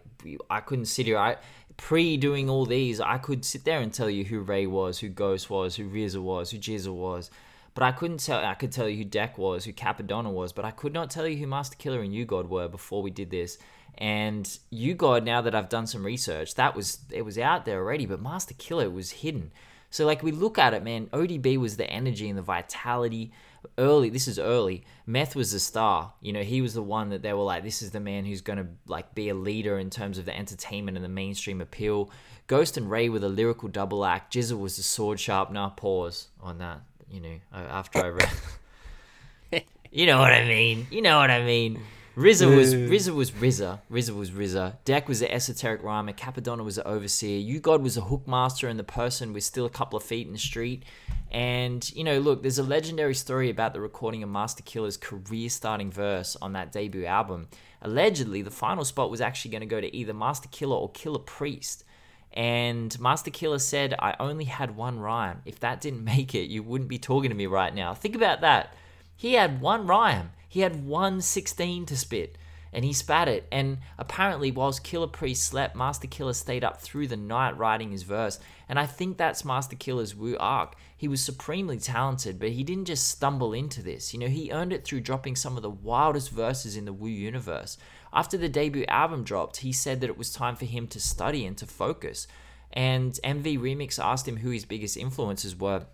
I couldn't sit here. I pre doing all these, I could sit there and tell you who Ray was, who Ghost was, who RZA was, who GZA was. But I couldn't tell. I could tell you who Deck was, who Cappadonna was, but I could not tell you who Masta Killa and U-God were before we did this. And U-God, now that I've done some research, that was it was out there already, but Masta Killa was hidden. So like we look at it, man. ODB was the energy and the vitality. Early, this is early. Meth was the star. You know, he was the one that they were like, this is the man who's gonna like be a leader in terms of the entertainment and the mainstream appeal. Ghost and Ray were the lyrical double act. Jizzle was the sword sharpener. Pause on that. You know, after I read. *laughs* you know what I mean. You know what I mean. RZA was RZA was RZA. RZA was RZA. Deck was the esoteric rhymer. Cappadonna was the overseer. U-God was a hookmaster and the person with still a couple of feet in the street. And you know, look, there's a legendary story about the recording of Masta Killa's career-starting verse on that debut album. Allegedly, the final spot was actually going to go to either Masta Killa or Killah Priest. And Masta Killa said, I only had one rhyme. If that didn't make it, you wouldn't be talking to me right now. Think about that. He had one rhyme. He had one 16 to spit. And he spat it. And apparently, whilst Killah Priest slept, Masta Killa stayed up through the night writing his verse. And I think that's Masta Killa's Wu arc. He was supremely talented, but he didn't just stumble into this. You know, he earned it through dropping some of the wildest verses in the Wu universe. After the debut album dropped, he said that it was time for him to study and to focus. And MV Remix asked him who his biggest influences were.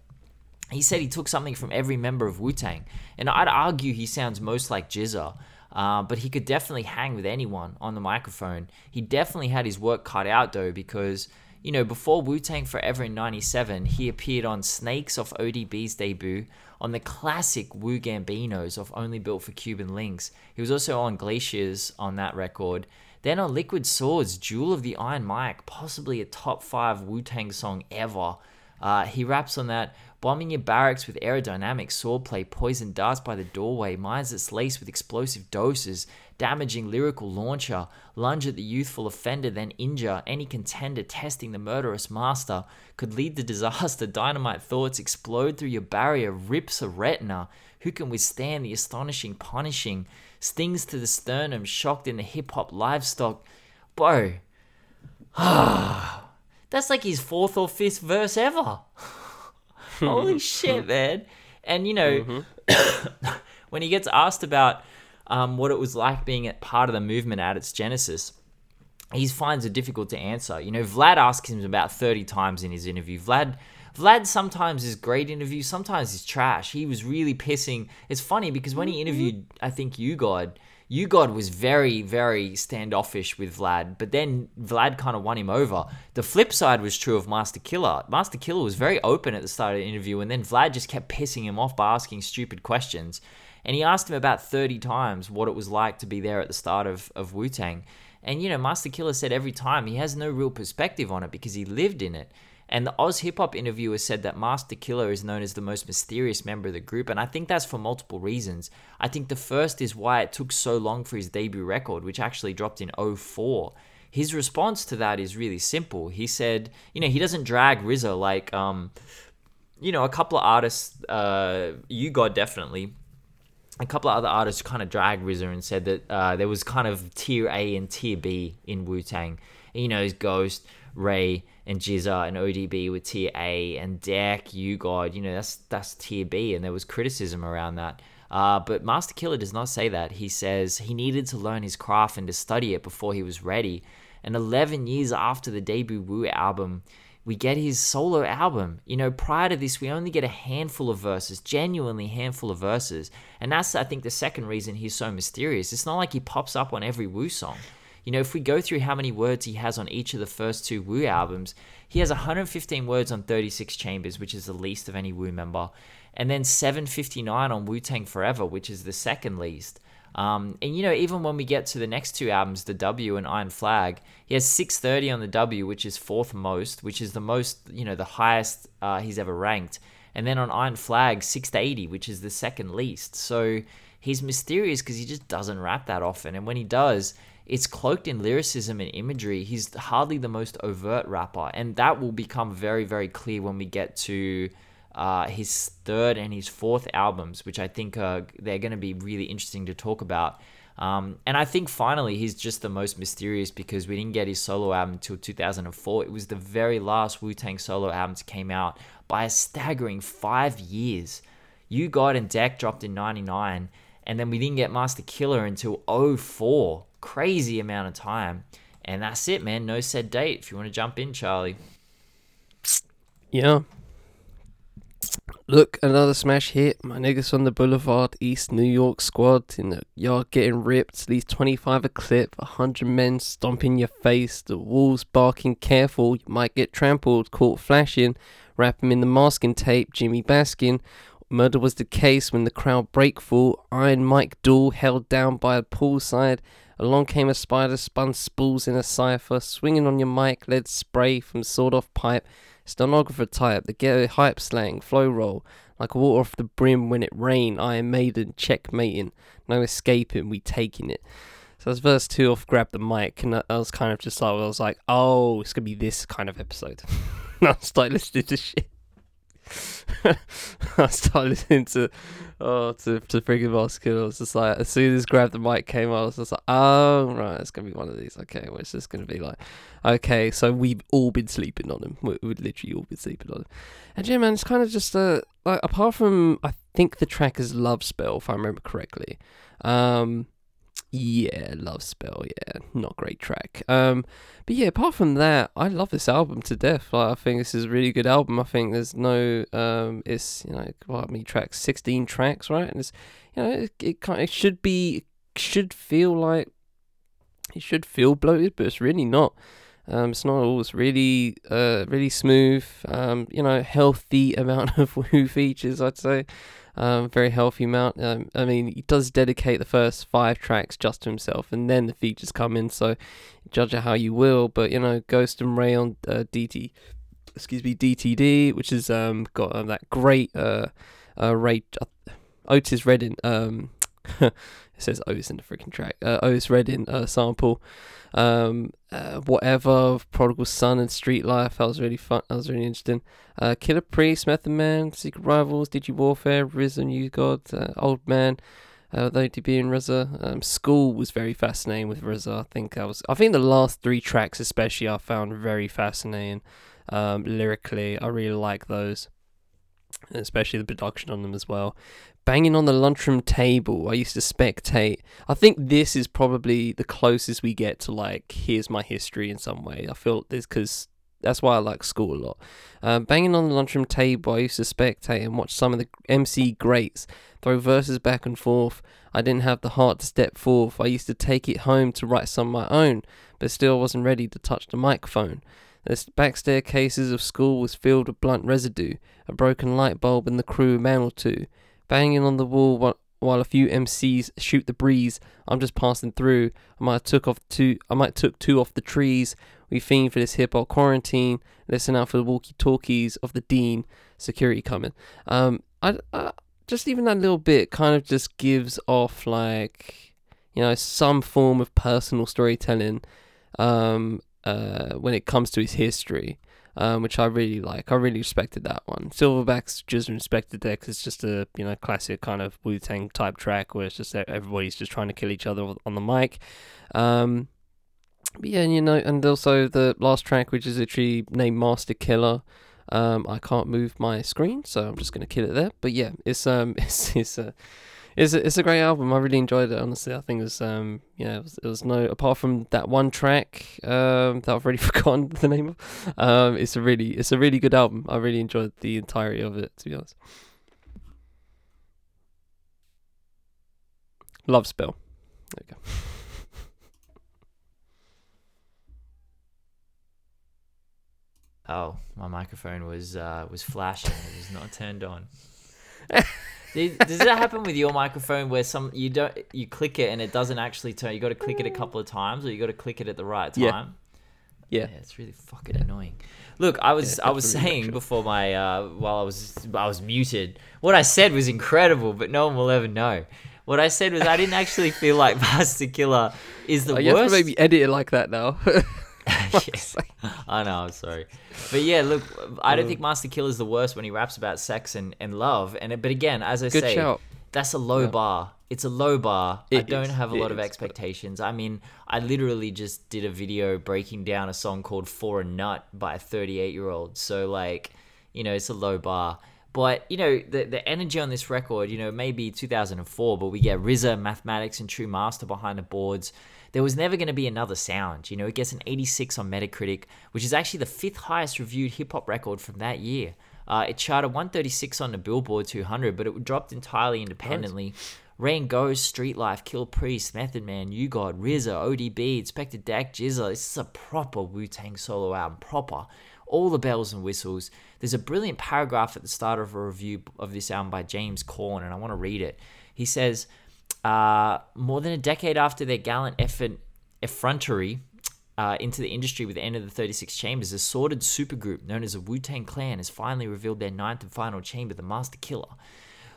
He said he took something from every member of Wu Tang. And I'd argue he sounds most like GZA. Uh, but he could definitely hang with anyone on the microphone. He definitely had his work cut out though, because you know before Wu Tang Forever in '97, he appeared on Snakes off ODB's debut, on the classic Wu Gambinos of Only Built for Cuban Links. He was also on Glaciers on that record. Then on Liquid Swords, Duel of the Iron Mic, possibly a top five Wu Tang song ever. Uh, he raps on that bombing your barracks with aerodynamic swordplay, poison darts by the doorway, mines that's laced with explosive doses, damaging lyrical launcher, lunge at the youthful offender, then injure any contender testing the murderous master, could lead to *laughs* disaster, dynamite thoughts explode through your barrier, rips a retina. Who can withstand the astonishing punishing? Stings to the sternum, shocked in the hip hop livestock. Bro, *sighs* that's like his fourth or fifth verse ever. *laughs* Holy *laughs* shit, man. And you know, mm-hmm. *coughs* when he gets asked about um, what it was like being at part of the movement at its genesis, he finds it difficult to answer. You know, Vlad asks him about 30 times in his interview. Vlad Vlad sometimes is great interview, sometimes he's trash. He was really pissing. It's funny because when he interviewed, I think U-God, you God was very, very standoffish with Vlad, but then Vlad kind of won him over. The flip side was true of Masta Killa. Masta Killa was very open at the start of the interview, and then Vlad just kept pissing him off by asking stupid questions. And he asked him about 30 times what it was like to be there at the start of, of Wu Tang. And, you know, Masta Killa said every time he has no real perspective on it because he lived in it. And the Oz Hip Hop interviewer said that Masta Killa is known as the most mysterious member of the group, and I think that's for multiple reasons. I think the first is why it took so long for his debut record, which actually dropped in 04. His response to that is really simple. He said, you know, he doesn't drag RZA like, um, you know, a couple of artists, uh, you got definitely, a couple of other artists kind of dragged RZA and said that uh, there was kind of tier A and tier B in Wu Tang. You know, Ghost, Ray, and GZA and ODB were tier A, and Deck, U-God, you know, that's that's tier B, and there was criticism around that. Uh, but Masta Killa does not say that. He says he needed to learn his craft and to study it before he was ready. And 11 years after the debut Wu album, we get his solo album. You know, prior to this, we only get a handful of verses, genuinely handful of verses. And that's, I think, the second reason he's so mysterious. It's not like he pops up on every Wu song. You know, if we go through how many words he has on each of the first two Wu albums, he has 115 words on 36 Chambers, which is the least of any Wu member, and then 759 on Wu Tang Forever, which is the second least. Um, and you know, even when we get to the next two albums, the W and Iron Flag, he has 630 on the W, which is fourth most, which is the most, you know, the highest uh, he's ever ranked. And then on Iron Flag, 680, which is the second least. So he's mysterious because he just doesn't rap that often. And when he does, it's cloaked in lyricism and imagery. He's hardly the most overt rapper. And that will become very, very clear when we get to uh, his third and his fourth albums, which I think they're going to be really interesting to talk about. Um, and I think finally he's just the most mysterious because we didn't get his solo album until 2004. It was the very last Wu Tang solo album to came out by a staggering five years. U-God and Deck dropped in 99, and then we didn't get Masta Killa until 04. Crazy amount of time. And that's it, man. No set date. If you want to jump in, Charlie. Yeah, Look, another smash hit. My niggas on the boulevard, East New York squad in the yard getting ripped. Least 25 a clip, 100 men stomping your face. The wolves barking, careful, you might get trampled. Caught flashing, wrap him in the masking tape. Jimmy Baskin. Murder was the case when the crowd break full. Iron Mike Duel held down by a poolside. Along came a spider, spun spools in a cipher. Swinging on your mic, lead spray from sawed off pipe. Stenographer type, the ghetto hype slang, flow roll, like water off the brim when it rain, Iron Maiden, checkmating, no escaping, we taking it. So that's verse two off Grab the Mic, and I was kind of just like, I was like, oh, it's gonna be this kind of episode. *laughs* and I started listening to shit. *laughs* I started listening to oh to to freaking basket. I was just like as soon as grab the mic came out, I was just like, oh right, it's gonna be one of these. Okay, well it's just gonna be like okay, so we've all been sleeping on him. We, we've literally all been sleeping on him. And yeah, man, it's kind of just uh like apart from I think the track is Love Spell, if I remember correctly. Um yeah, Love Spell, yeah, not great track. Um, but yeah, apart from that, I love this album to death. Like, I think this is a really good album. I think there's no, um, it's you know, what many tracks? Sixteen tracks, right? And it's, you know, it it, kind it should be, should feel like, it should feel bloated, but it's really not. Um, it's not all. It's really, uh, really smooth. Um, you know, healthy *laughs* amount of Wu features, I'd say. Um, very healthy amount. Um, I mean, he does dedicate the first five tracks just to himself, and then the features come in. So judge it how you will. But you know, Ghost and Ray on uh, DT, excuse me, DTD, which has um, got uh, that great uh, uh, Ray uh, Otis Redding. Um, *laughs* it says Otis in the freaking track. Uh, Otis Redding uh, sample um, uh, whatever, Prodigal Son and Street Life. That was really fun. That was really interesting. Uh, Killah Priest, Method Man, Secret Rivals, Digi Warfare, Risen, U-God, uh, Old Man. Uh, ODB and RZA. Um, School was very fascinating with RZA. I think I was. I think the last three tracks, especially, I found very fascinating. Um, lyrically, I really like those, especially the production on them as well banging on the lunchroom table. I used to spectate. I think this is probably the closest we get to like here's my history in some way. I feel this because that's why I like school a lot. Uh, banging on the lunchroom table, I used to spectate and watch some of the MC greats throw verses back and forth. I didn't have the heart to step forth. I used to take it home to write some of my own, but still wasn't ready to touch the microphone. The back staircases of school was filled with blunt residue, a broken light bulb and the crew a man or two banging on the wall while, a few MCs shoot the breeze. I'm just passing through. I might took off two. I might took two off the trees. We fiend for this hip hop quarantine. Listen out for the walkie talkies of the dean. Security coming. Um, I, I just even that little bit kind of just gives off like you know some form of personal storytelling. Um, uh, when it comes to his history um, which I really like. I really respected that one. Silverback's just respected there because it's just a you know classic kind of Wu Tang type track where it's just everybody's just trying to kill each other on the mic. Um, but yeah, you know, and also the last track, which is literally named Masta Killa. Um, I can't move my screen, so I'm just gonna kill it there. But yeah, it's um, *laughs* it's it's a It's a, it's a great album. I really enjoyed it. Honestly, I think it was um yeah it was, it was no apart from that one track um that I've already *laughs* forgotten the name of. Um, it's a really it's a really good album. I really enjoyed the entirety of it. To be honest, Love Spell. There you go. Oh, my microphone was uh, was flashing. It was not turned on. *laughs* Does does that happen with your microphone where some you don't you click it and it doesn't actually turn? You got to click it a couple of times, or you got to click it at the right Yeah. time. Yeah. it's really fucking annoying. Look, I was Yeah, I was saying before my uh, while I was I was muted. What I said was incredible, but no one will ever know. What I said was I didn't actually feel like *laughs* Masta Killa is the Oh, you have worst. to maybe edit it like that now. *laughs* *laughs* Yes. I know, I'm sorry. But yeah, look, I don't um, think Masta Killa is the worst when he raps about sex and, and love. And it- but again, as I Good say, shout. that's a low Yeah. bar. It's a low bar. I don't is, have a it lot of is, but- expectations. I mean, I literally just did a video breaking down a song called For a Nut by a 38 year old. So, like, you know, it's a low bar. But, you know, the, the energy on this record, you know, maybe 2004, but we get RZA, Mathematics, and True Master behind the boards. There was never going to be another sound. You know, it gets an 86 on Metacritic, which is actually the fifth highest reviewed hip hop record from that year. Uh, it charted 136 on the Billboard 200, but it dropped entirely independently. Rain Goes, Street Life, Kill Priest, Method Man, U-God, RZA, ODB, Inspectah Deck, GZA. This is a proper Wu Tang solo album. Proper. All the bells and whistles. There's a brilliant paragraph at the start of a review of this album by James Corn, and I want to read it. He says, uh, more than a decade after their gallant effort, effrontery uh, into the industry with the end of the 36 Chambers, a sordid supergroup known as the Wu Tang Clan has finally revealed their ninth and final chamber, the Masta Killa.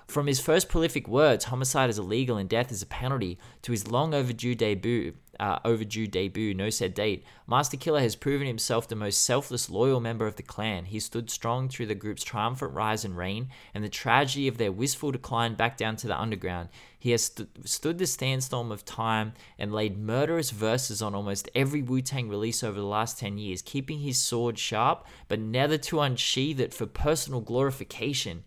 From his first prolific words, homicide is illegal and death is a penalty, to his long overdue debut, uh, overdue debut, no said date, Masta Killa has proven himself the most selfless, loyal member of the clan. He stood strong through the group's triumphant rise and reign, and the tragedy of their wistful decline back down to the underground. He has stu- stood the sandstorm of time and laid murderous verses on almost every Wu Tang release over the last 10 years, keeping his sword sharp, but never to unsheathe it for personal glorification.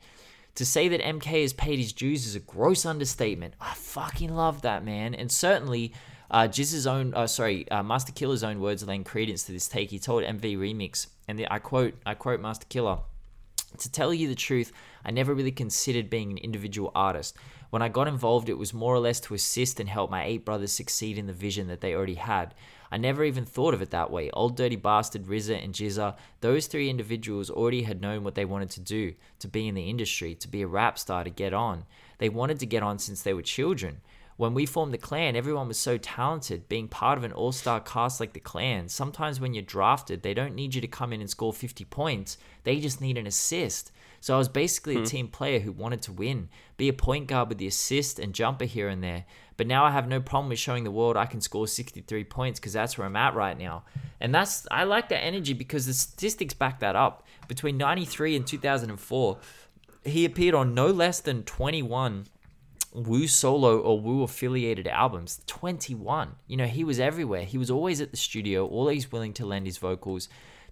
To say that MK has paid his dues is a gross understatement. I fucking love that, man. And certainly, uh, Jizz's own, uh, sorry, uh, Masta Killa's own words lend credence to this take. He told MV Remix, and the, I quote, I quote Masta Killa. To tell you the truth, I never really considered being an individual artist. When I got involved, it was more or less to assist and help my eight brothers succeed in the vision that they already had. I never even thought of it that way. Old Dirty Bastard, RZA, and GZA, those three individuals already had known what they wanted to do to be in the industry, to be a rap star, to get on. They wanted to get on since they were children. When we formed the clan, everyone was so talented. Being part of an all star cast like the clan, sometimes when you're drafted, they don't need you to come in and score 50 points, they just need an assist. So I was basically a hmm. team player who wanted to win, be a point guard with the assist and jumper here and there. But now I have no problem with showing the world I can score 63 points because that's where I'm at right now. And that's I like that energy because the statistics back that up. Between 93 and 2004, he appeared on no less than 21 Wu solo or Wu affiliated albums. 21. You know, he was everywhere. He was always at the studio, always willing to lend his vocals.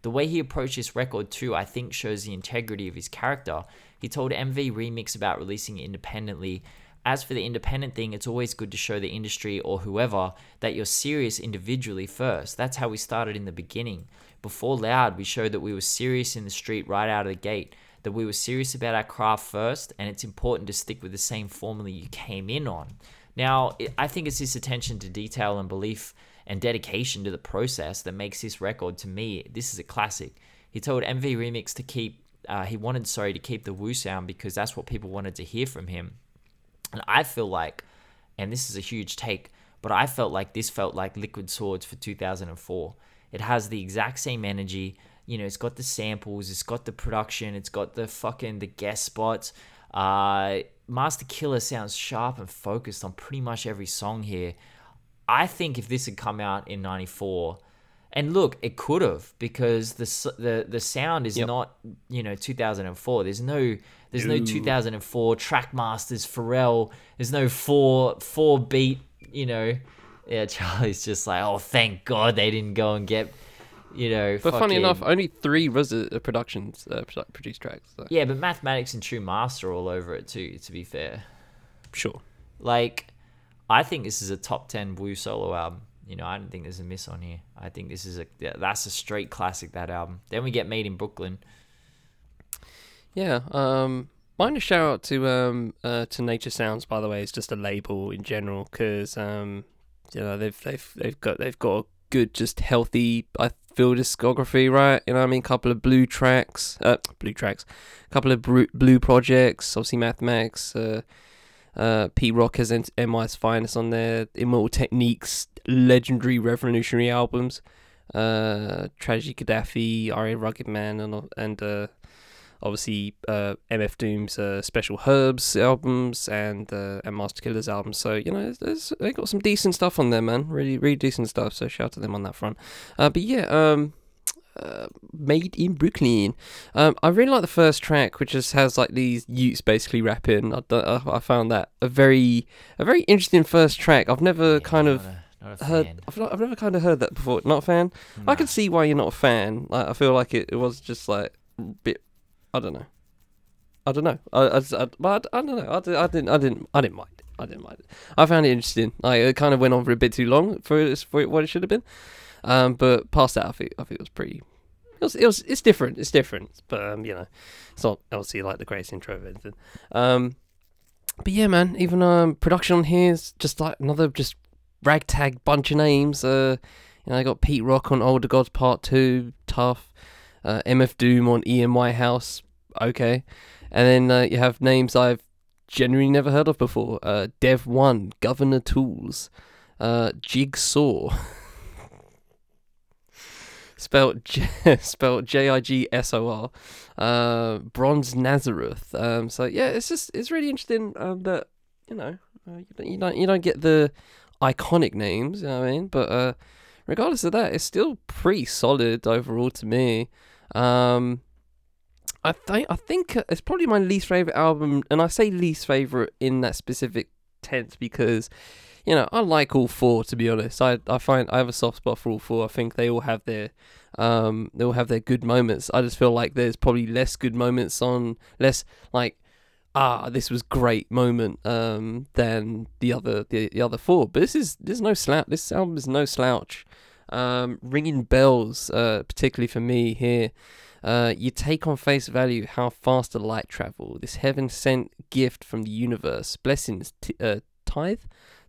The way he approached this record, too, I think shows the integrity of his character. He told MV Remix about releasing it independently. As for the independent thing, it's always good to show the industry or whoever that you're serious individually first. That's how we started in the beginning. Before Loud, we showed that we were serious in the street right out of the gate, that we were serious about our craft first, and it's important to stick with the same formula you came in on. Now, I think it's this attention to detail and belief and dedication to the process that makes this record, to me, this is a classic. He told MV Remix to keep, uh, he wanted, sorry, to keep the Wu sound because that's what people wanted to hear from him. And I feel like, and this is a huge take, but I felt like this felt like Liquid Swords for 2004. It has the exact same energy. You know, it's got the samples, it's got the production, it's got the fucking the guest spots. Uh, Masta Killa sounds sharp and focused on pretty much every song here. I think if this had come out in '94, and look, it could have because the the the sound is Yep. not you know 2004. There's no there's no 2004 Trackmasters Pharrell. There's no four four beat. You know, yeah. *laughs* Charlie's just like, oh, thank God they didn't go and get you know. But funny enough, only three RZA productions uh, produced tracks. So. yeah, but mathematics and True Master all over it too. To be fair. Sure. Like, I think this is a top ten Blue solo album. You know, I don't think there's a miss on here. I think this is a that's a straight classic. That album. Then we get Made in Brooklyn. Yeah. Um. Mine a shout out to um uh to Nature Sounds by the way. It's just a label in general because um you know they've they've they've got they've got a good just healthy I feel discography right. You know what I mean. Couple of blue tracks. Uh, blue tracks. A couple of blue, projects. Obviously Mathemax. Uh. Uh, Pete Rock has NY's finest on there. Immortal Techniques, legendary revolutionary albums. Uh, Tragedy Khadafi, RA Rugged Man, and and uh, obviously uh, MF Doom's uh, Special Herbs albums and uh, and Master Killer's albums. So you know, they got some decent stuff on there, man. Really, really decent stuff. So shout out to them on that front. Uh, but yeah, um, uh, made in Brooklyn. Um, I really like the first track, which just has like these Utes basically rapping. I, I, I found that a very a very interesting first track. I've never Yeah, kind of a- heard. I've, not, I've never kind of heard that before. Not a fan. I can see why you're not a fan. Like I feel like it, it was just like a bit. I don't know. I don't know. I, I, I, but I, I don't know. I, di- I didn't. I didn't. I didn't mind it. I didn't mind it. I found it interesting. Like it kind of went on for a bit too long for for what it should have been. Um, but past that, I think I think it was pretty. It was, it was it's different. It's different. But um, you know, it's not obviously like the greatest intro of anything. Um, but yeah, man. Even um, production on here is just like another just ragtag bunch of names. Uh, you know, I got Pete Rock on Older Gods Part Two, tough. Uh, MF Doom on EMY House, okay. And then uh, you have names I've genuinely never heard of before. Uh, Dev One, Governor Tools, uh, Jigsaw. *laughs* spelled J- *laughs* J I G S O R, uh, Bronze Nazareth. Um, so yeah, it's just it's really interesting um, that you know uh, you, don't, you don't you don't get the iconic names, you know what I mean? But uh, regardless of that, it's still pretty solid overall to me. Um, I think I think it's probably my least favorite album, and I say least favorite in that specific tense because you know I like all four. To be honest, I I find I have a soft spot for all four. I think they all have their um they all have their good moments. I just feel like there's probably less good moments on less like ah this was great moment um than the other the, the other four. But this is there's no slouch. This album is no slouch. Um, ringing bells, uh, particularly for me here. Uh, you take on face value how fast the light travel. This heaven sent gift from the universe. Blessings, t- uh, tithe,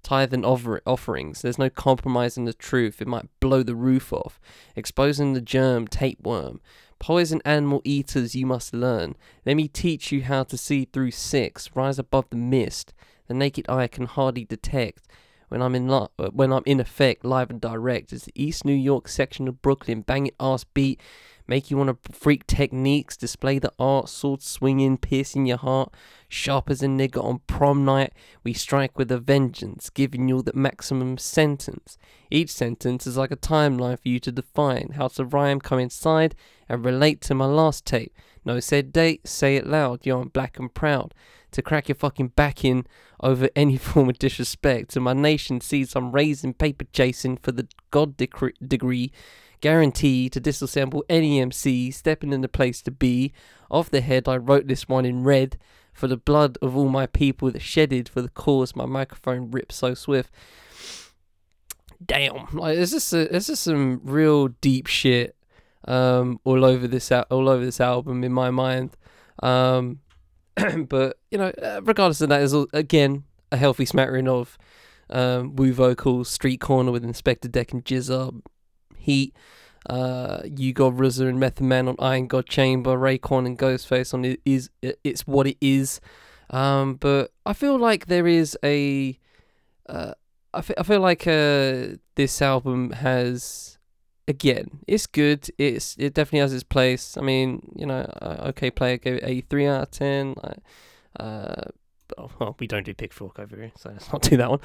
tithe and offer- offerings. There's no compromising the truth. It might blow the roof off, exposing the germ, tapeworm. Poison animal eaters, you must learn. Let me teach you how to see through six. Rise above the mist. The naked eye can hardly detect. When I'm in uh, when I'm in effect, live and direct, it's the East New York section of Brooklyn. Bang it ass beat, make you want to freak techniques, display the art, sword swinging, piercing your heart. Sharp as a nigger on prom night, we strike with a vengeance, giving you the maximum sentence. Each sentence is like a timeline for you to define how to rhyme, coincide, and relate to my last tape. No said date, say it loud, yo, I'm black and proud. To crack your fucking back in over any *laughs* form of disrespect. To my nation sees I'm raising paper chasing for the God decre- degree. Guarantee to disassemble any MC stepping in the place to be. Off the head, I wrote this one in red. For the blood of all my people that shedded for the cause, my microphone ripped so swift. Damn, like it's just a, it's just some real deep shit um, all over this al- all over this album in my mind. Um, *clears throat* but you know, uh, regardless of that, is again a healthy smattering of um, woo vocals, street corner with Inspectah Deck and GZA, Heat, uh, you got RZA and Method Man on Iron God Chamber, Raekwon and Ghostface on it is it's what it is. Um, but I feel like there is a, uh, I feel like uh, this album has again, it's good. It's it definitely has its place. I mean, you know, okay, player gave it a three out of ten. Uh, oh, *laughs* well, we don't do Pitchfork over here, so let's not do that one.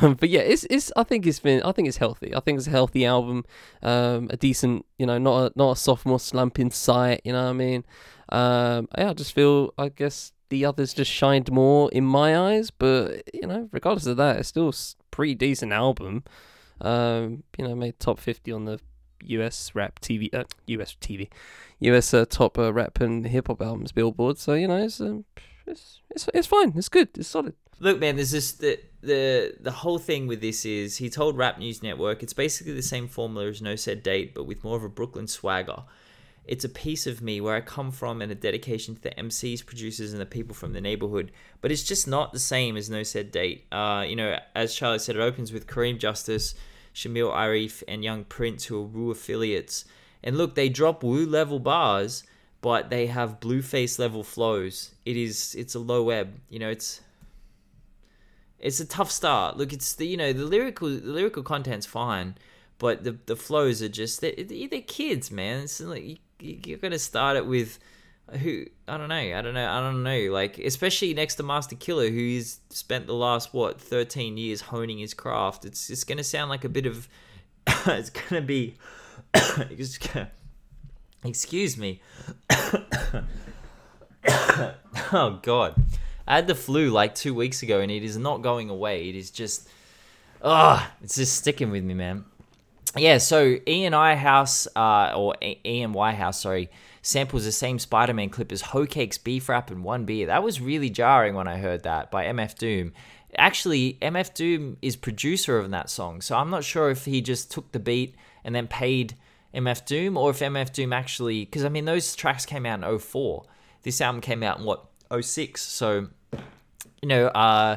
Um, but yeah, it's it's. I think it's been. I think it's healthy. I think it's a healthy album. Um, a decent, you know, not a not a sophomore slump in sight. You know what I mean? Um, yeah, I just feel. I guess the others just shined more in my eyes. But you know, regardless of that, it's still pretty decent album. Um, you know, made top fifty on the US rap TV, uh, US TV, US uh, top uh, rap and hip hop albums Billboard. So you know, it's um, it's it's it's fine. It's good. It's solid. Look, man, there's this that the the whole thing with this is he told Rap News Network it's basically the same formula as No Said Date, but with more of a Brooklyn swagger. It's a piece of me where I come from and a dedication to the MCs, producers, and the people from the neighborhood. But it's just not the same as No Said Date. Uh, you know, as Charlie said, it opens with Kareem Justice, Shamil Arif, and Young Prince, who are Wu affiliates. And look, they drop Wu level bars, but they have Blueface level flows. It is it's a low ebb. You know, it's it's a tough start. Look, it's the you know the lyrical the lyrical content's fine, but the the flows are just they're, they're kids, man. It's like you, you're gonna start it with who I don't know, I don't know, I don't know. Like especially next to Masta Killa, who's spent the last what 13 years honing his craft. It's it's gonna sound like a bit of *laughs* it's gonna be. *coughs* it's gonna, excuse me. *coughs* oh God. I had the flu like two weeks ago, and it is not going away. It is just, ah, it's just sticking with me, man. Yeah, so Ian I House, uh, or Ian House, sorry, samples the same Spider-Man clip as Hoe Cakes Beef Rap and One Beer. That was really jarring when I heard that by MF Doom. Actually, MF Doom is producer of that song, so I'm not sure if he just took the beat and then paid MF Doom, or if MF Doom actually, because I mean those tracks came out in 04. This album came out in what 06, so you know, uh,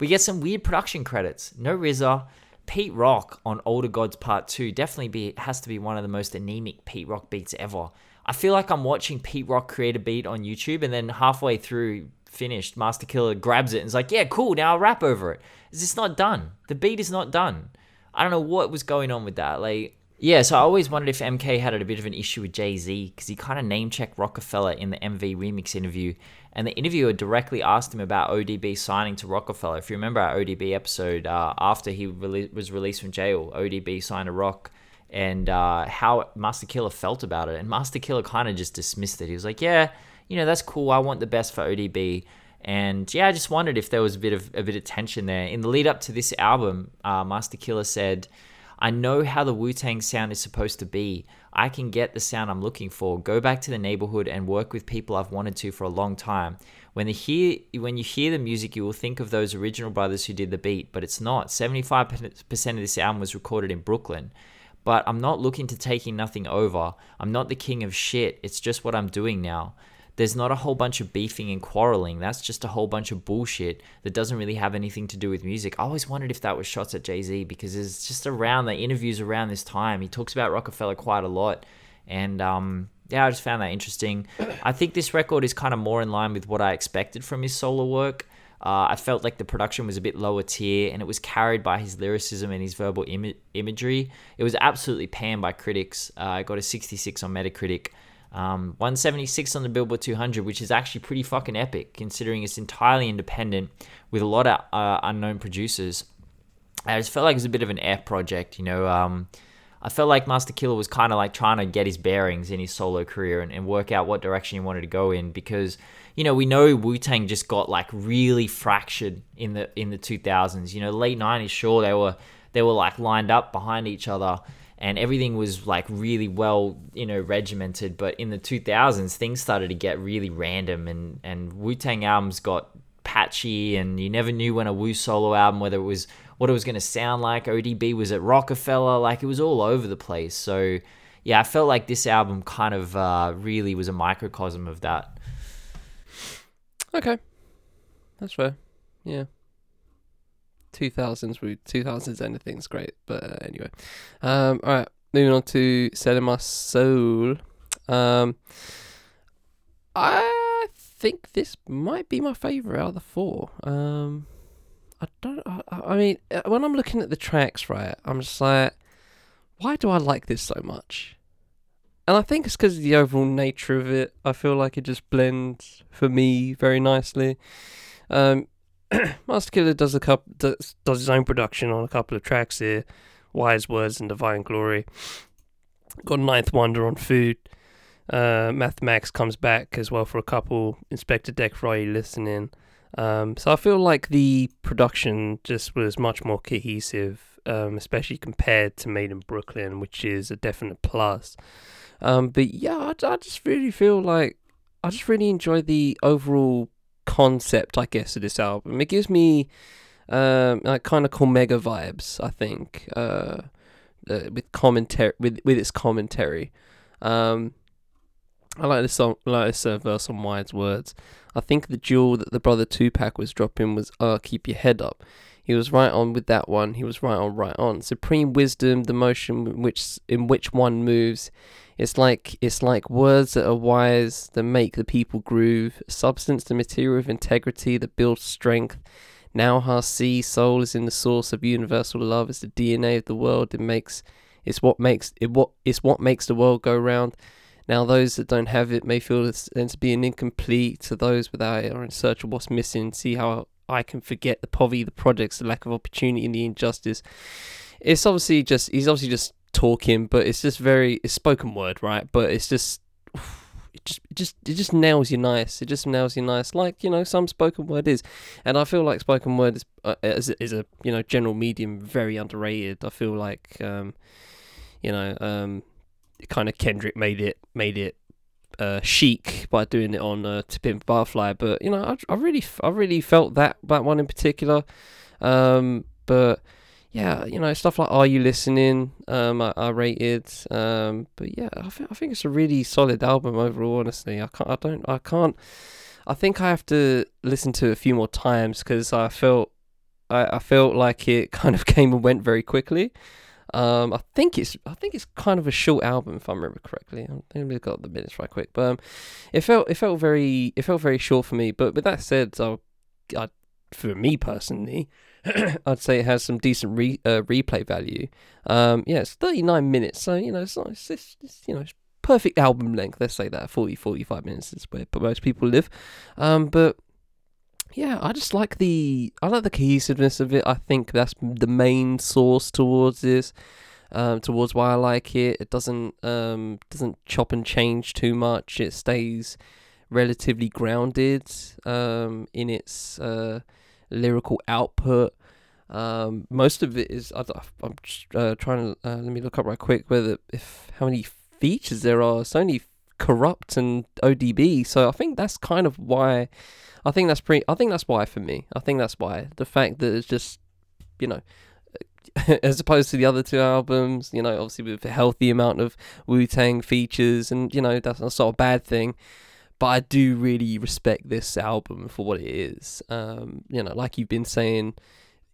we get some weird production credits. No RZA, Pete Rock on Older Gods Part 2 definitely be has to be one of the most anemic Pete Rock beats ever. I feel like I'm watching Pete Rock create a beat on YouTube and then halfway through finished, Masta Killa grabs it and is like, yeah, cool, now I'll rap over it. it. Is this not done? The beat is not done. I don't know what was going on with that. Like, yeah, so I always wondered if MK had a bit of an issue with Jay Z because he kind of name checked Rockefeller in the MV remix interview and the interviewer directly asked him about ODB signing to Rockefeller. If you remember our ODB episode, uh, after he rele- was released from jail, ODB signed a rock and uh, how Masta Killa felt about it. And Masta Killa kind of just dismissed it. He was like, yeah, you know, that's cool. I want the best for ODB. And yeah, I just wondered if there was a bit of a bit of tension there. In the lead up to this album, uh, Masta Killa said, I know how the Wu Tang sound is supposed to be. I can get the sound I'm looking for, go back to the neighborhood and work with people I've wanted to for a long time. When, the hear, when you hear the music, you will think of those original brothers who did the beat, but it's not. 75% of this album was recorded in Brooklyn. But I'm not looking to taking nothing over. I'm not the king of shit. It's just what I'm doing now there's not a whole bunch of beefing and quarreling. That's just a whole bunch of bullshit that doesn't really have anything to do with music. I always wondered if that was shots at Jay Z because it's just around the interviews around this time. He talks about Rockefeller quite a lot. And um, yeah, I just found that interesting. I think this record is kind of more in line with what I expected from his solo work. Uh, I felt like the production was a bit lower tier and it was carried by his lyricism and his verbal Im- imagery. It was absolutely panned by critics. Uh, I got a 66 on Metacritic. Um, 176 on the Billboard 200, which is actually pretty fucking epic considering it's entirely independent with a lot of uh, unknown producers. I just felt like it was a bit of an F project, you know. Um, I felt like Masta Killa was kind of like trying to get his bearings in his solo career and, and work out what direction he wanted to go in because you know we know Wu Tang just got like really fractured in the in the 2000s. You know, late 90s, sure they were they were like lined up behind each other and everything was like really well, you know, regimented. But in the 2000s, things started to get really random, and and Wu Tang albums got patchy, and you never knew when a Wu solo album whether it was what it was going to sound like. ODB was at Rockefeller, like it was all over the place. So yeah, I felt like this album kind of uh, really was a microcosm of that. Okay, that's fair. Yeah. 2000s we 2000s anything's great but uh, anyway um all right moving on to selling my soul um i think this might be my favorite out of the four um i don't i, I mean uh, when i'm looking at the tracks right i'm just like why do i like this so much and I think it's because of the overall nature of it. I feel like it just blends for me very nicely. Um, *clears throat* Masta Killa does a couple does, his own production on a couple of tracks here, Wise Words and Divine Glory. Got Ninth Wonder on Food. Uh, Math Max comes back as well for a couple. Inspectah Deck for you listening. Um, so I feel like the production just was much more cohesive, um, especially compared to Made in Brooklyn, which is a definite plus. Um, but yeah, I, I just really feel like I just really enjoy the overall concept, I guess, of this album. It gives me um, like kind of Cormega vibes. I think uh, uh, with commentary with with its commentary. Um, I like this song, like this uh, verse on Wise Words. I think the jewel that the brother Tupac was dropping was "Uh, keep your head up." He was right on with that one. He was right on, right on. Supreme wisdom, the motion in which in which one moves. It's like it's like words that are wise that make the people groove. Substance, the material of integrity that builds strength. Now how see soul is in the source of universal love. It's the DNA of the world. It makes it's what makes it what it's what makes the world go round. Now those that don't have it may feel it's to be an incomplete. To those without it are in search of what's missing. See how I can forget the poverty, the projects, the lack of opportunity, and the injustice. It's obviously just he's obviously just talking, but it's just very it's spoken word, right? But it's *sighs* just it just it just nails you nice. It just nails you nice, like you know some spoken word is, and I feel like spoken word is uh, is, is a you know general medium very underrated. I feel like um, you know um, kind of Kendrick made it made it uh, chic by doing it on uh, To Pimp Butterfly, but you know, I, I really, I really felt that that one in particular. Um, but yeah, you know, stuff like Are You Listening? Um, I, I rated. Um, but yeah, I think I think it's a really solid album overall. Honestly, I can't, I don't, I can't. I think I have to listen to it a few more times because I felt, I, I felt like it *laughs* kind of came and went very quickly. Um, I think it's I think it's kind of a short album if I remember correctly. I think we got the minutes right quick, but um, it felt it felt very it felt very short for me. But with that said, I, I for me personally, *clears throat* I'd say it has some decent re, uh, replay value. Um, yeah, it's 39 minutes, so you know it's not it's, it's, it's you know it's perfect album length. Let's say that 40 45 minutes is where most people live. Um, but yeah, I just like the I like the cohesiveness of it. I think that's the main source towards this, um, towards why I like it. It doesn't um doesn't chop and change too much. It stays relatively grounded um in its uh lyrical output. Um, most of it is I, am uh, trying to uh, let me look up right quick whether if how many features there are. It's only Kurupt and ODB, so I think that's kind of why I think that's pretty. I think that's why for me. I think that's why the fact that it's just, you know, *laughs* as opposed to the other two albums, you know, obviously with a healthy amount of Wu Tang features, and you know that's not sort of bad thing. But I do really respect this album for what it is. Um, you know, like you've been saying,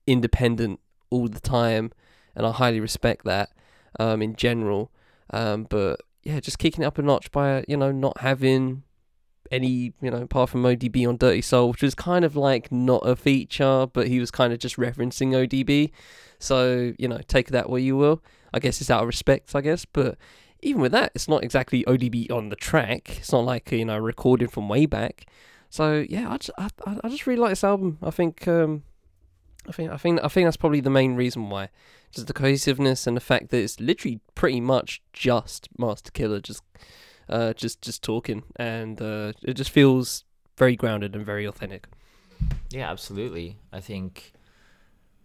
independent all the time, and I highly respect that um, in general. Um, but yeah, just kicking it up a notch by you know not having any, you know, apart from ODB on Dirty Soul, which was kind of like not a feature, but he was kind of just referencing ODB. So, you know, take that where you will. I guess it's out of respect, I guess. But even with that, it's not exactly ODB on the track. It's not like, you know, recorded from way back. So yeah, I just, I, I just really like this album. I think um, I think I think I think that's probably the main reason why. Just the cohesiveness and the fact that it's literally pretty much just Masta Killa just uh, just just talking, and uh, it just feels very grounded and very authentic. Yeah, absolutely. I think.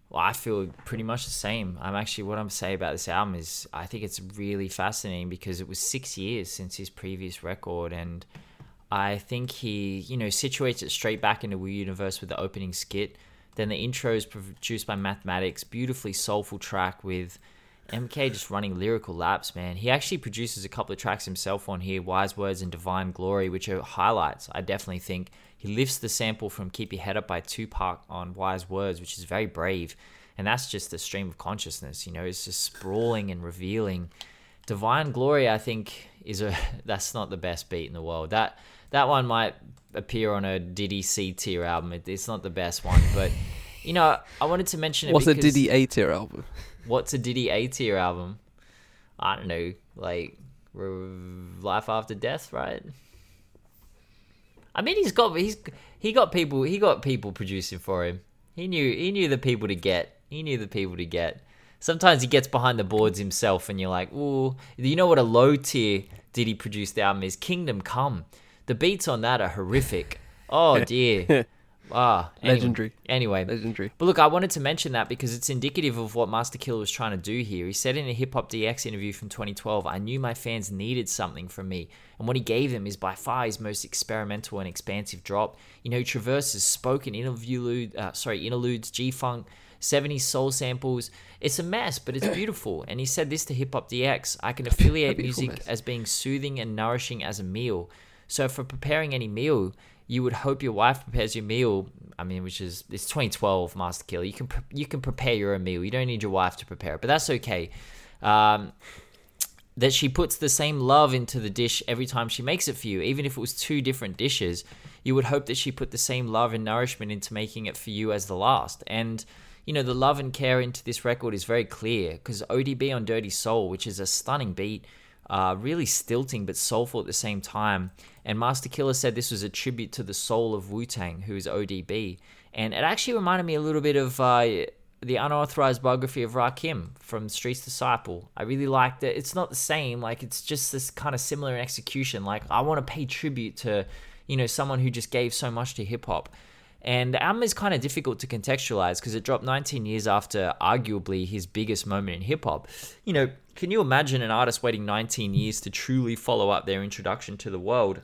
Well, I feel pretty much the same. I'm actually what I'm saying about this album is I think it's really fascinating because it was six years since his previous record, and I think he, you know, situates it straight back into Wu Universe with the opening skit. Then the intro is produced by Mathematics, beautifully soulful track with MK just running lyrical laps, man. He actually produces a couple of tracks himself on here, Wise Words and Divine Glory, which are highlights. I definitely think he lifts the sample from Keep Your Head Up by Tupac on Wise Words, which is very brave. And that's just the stream of consciousness, you know, it's just sprawling and revealing. Divine Glory, I think, is a *laughs* that's not the best beat in the world. That that one might appear on a Diddy C tier album. It, it's not the best one, but you know, I wanted to mention it. What's a Diddy A tier album? what's a Diddy A tier album? I don't know, like Life After Death, right? I mean, he's got he's he got people he got people producing for him. He knew he knew the people to get. He knew the people to get. Sometimes he gets behind the boards himself, and you're like, "Ooh, you know what a low tier Diddy produced album is? Kingdom Come. The beats on that are horrific. *laughs* Oh dear." Ah, anyway. Legendary. Anyway, Legendary. But look, I wanted to mention that because it's indicative of what Masta Killa was trying to do here. He said in a Hip Hop DX interview from 2012, I knew my fans needed something from me. And what he gave them is by far his most experimental and expansive drop. You know, he traverses spoken interlude, uh, sorry, interludes, G Funk, 70s soul samples. It's a mess, but it's *coughs* beautiful. And he said this to Hip Hop DX I can affiliate music mess. as being soothing and nourishing as a meal. So for preparing any meal, you would hope your wife prepares your meal. I mean, which is it's 2012 Masta Killa. You can you can prepare your own meal. You don't need your wife to prepare it, but that's okay. Um, that she puts the same love into the dish every time she makes it for you, even if it was two different dishes. You would hope that she put the same love and nourishment into making it for you as the last. And you know, the love and care into this record is very clear because ODB on Dirty Soul, which is a stunning beat, uh, really stilting but soulful at the same time. And Masta Killa said this was a tribute to the soul of Wu Tang, who is ODB. And it actually reminded me a little bit of uh, the unauthorized biography of Rakim from Streets Disciple. I really liked it. It's not the same, like, it's just this kind of similar in execution. Like, I want to pay tribute to, you know, someone who just gave so much to hip hop. And the album is kind of difficult to contextualize because it dropped 19 years after arguably his biggest moment in hip hop. You know, can you imagine an artist waiting 19 years to truly follow up their introduction to the world?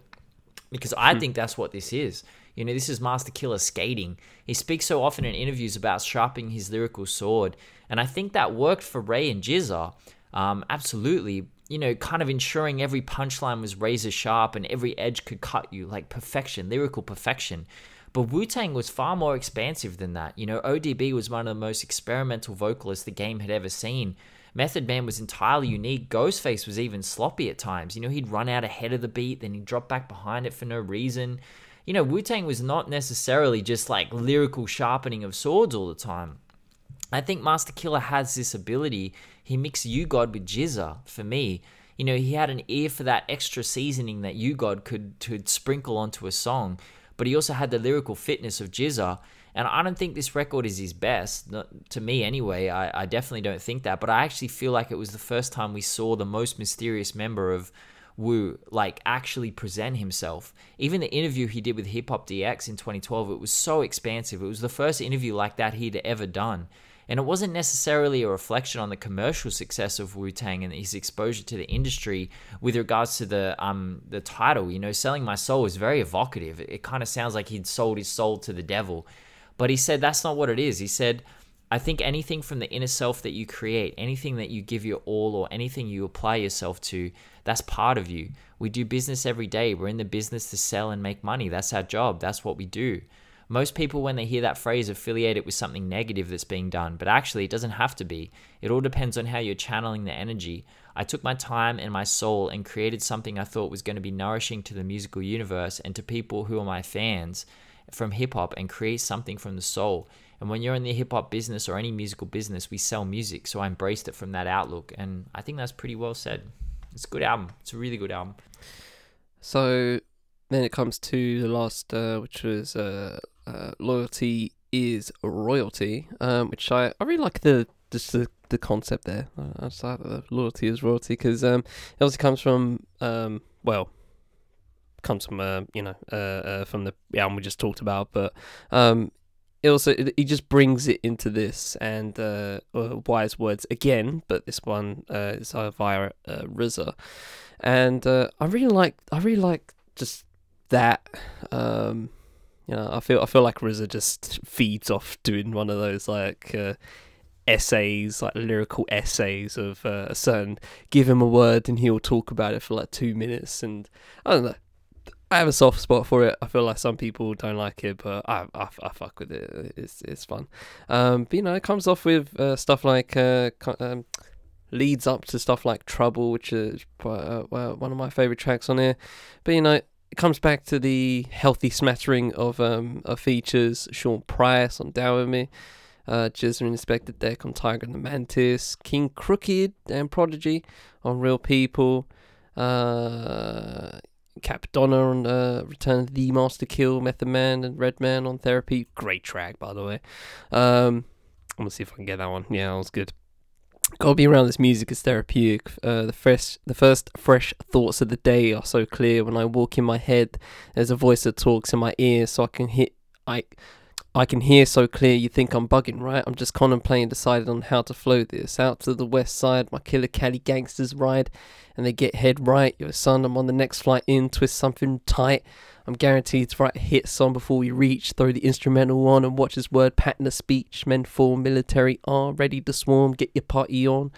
Because I think that's what this is. You know, this is Masta Killa skating. He speaks so often in interviews about sharpening his lyrical sword. And I think that worked for Rae and GZA. Um, absolutely. You know, kind of ensuring every punchline was razor sharp and every edge could cut you, like perfection, lyrical perfection. But Wu Tang was far more expansive than that. You know, ODB was one of the most experimental vocalists the game had ever seen. Method Man was entirely unique. Ghostface was even sloppy at times. You know, he'd run out ahead of the beat, then he'd drop back behind it for no reason. You know, Wu Tang was not necessarily just like lyrical sharpening of swords all the time. I think Masta Killa has this ability. He mixed U-God with GZA for me. You know, he had an ear for that extra seasoning that U-God could, could sprinkle onto a song, but he also had the lyrical fitness of GZA. And I don't think this record is his best, not, to me anyway. I, I definitely don't think that. But I actually feel like it was the first time we saw the most mysterious member of Wu like actually present himself. Even the interview he did with Hip Hop DX in 2012, it was so expansive. It was the first interview like that he'd ever done. And it wasn't necessarily a reflection on the commercial success of Wu Tang and his exposure to the industry with regards to the um the title. You know, selling my soul is very evocative. It, it kind of sounds like he'd sold his soul to the devil. But he said that's not what it is. He said, I think anything from the inner self that you create, anything that you give your all, or anything you apply yourself to, that's part of you. We do business every day. We're in the business to sell and make money. That's our job. That's what we do. Most people, when they hear that phrase, affiliate it with something negative that's being done, but actually, it doesn't have to be. It all depends on how you're channeling the energy. I took my time and my soul and created something I thought was going to be nourishing to the musical universe and to people who are my fans from hip hop and create something from the soul. And when you're in the hip hop business or any musical business, we sell music. So I embraced it from that outlook. And I think that's pretty well said. It's a good album. It's a really good album. So then it comes to the last, uh, which was uh, uh, loyalty is royalty, um, which I, I really like the just the, the concept there. I, just like the loyalty is royalty because um, it also comes from um, well, comes from uh, you know uh, uh, from the album we just talked about, but um, it also he just brings it into this and uh, uh, wise words again, but this one uh, is uh, via uh, RZA, and uh, I really like I really like just that. Um, you know, I feel I feel like RZA just feeds off doing one of those like uh, essays, like lyrical essays of uh, a certain. Give him a word and he'll talk about it for like two minutes, and I don't know. I have a soft spot for it. I feel like some people don't like it, but I I, I fuck with it. It's it's fun. Um, but you know, it comes off with uh, stuff like uh, um, leads up to stuff like Trouble, which is uh, one of my favorite tracks on here. But you know, it comes back to the healthy smattering of um of features. Sean Price on Down With Me, uh, GZA and Inspectah Deck on Tiger and the Mantis, King Crooked and Prodigy on Real People, uh, Cappadonna on uh, Return of the Master Kill, Method Man and Redman on Therapy. Great track, by the way. Um, I'm gonna see if I can get that one. Yeah, that was good. Gotta be around this music is therapeutic. Uh, the fresh, the first fresh thoughts of the day are so clear. When I walk in my head, there's a voice that talks in my ear, so I can hit. I I can hear so clear you think I'm bugging, right? I'm just contemplating deciding on how to flow this. Out to the west side, my killer Cali gangsters ride and they get head right. Your son, I'm on the next flight in, twist something tight. I'm guaranteed to write a hit song before we reach. Throw the instrumental on and watch his word pattern a speech. Men full military are ready to swarm. Get your party on.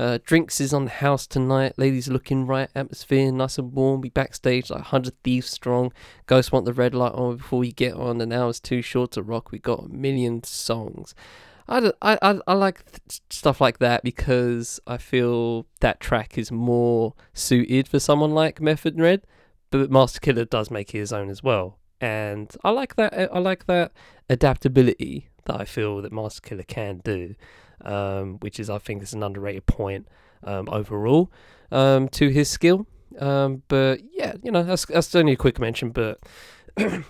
Uh, drinks is on the house tonight. Ladies looking right. Atmosphere nice and warm. We backstage like 100 thieves strong. Ghosts want the red light on before we get on. An hour's too short to rock. We got a million songs. I, I, I, I like th- stuff like that because I feel that track is more suited for someone like Method Red. But Masta Killa does make it his own as well. And I like that. I like that adaptability that I feel that Masta Killa can do um, which is I think is an underrated point um, overall um, to his skill. Um, but yeah, you know that's that's only a quick mention, but. *clears throat*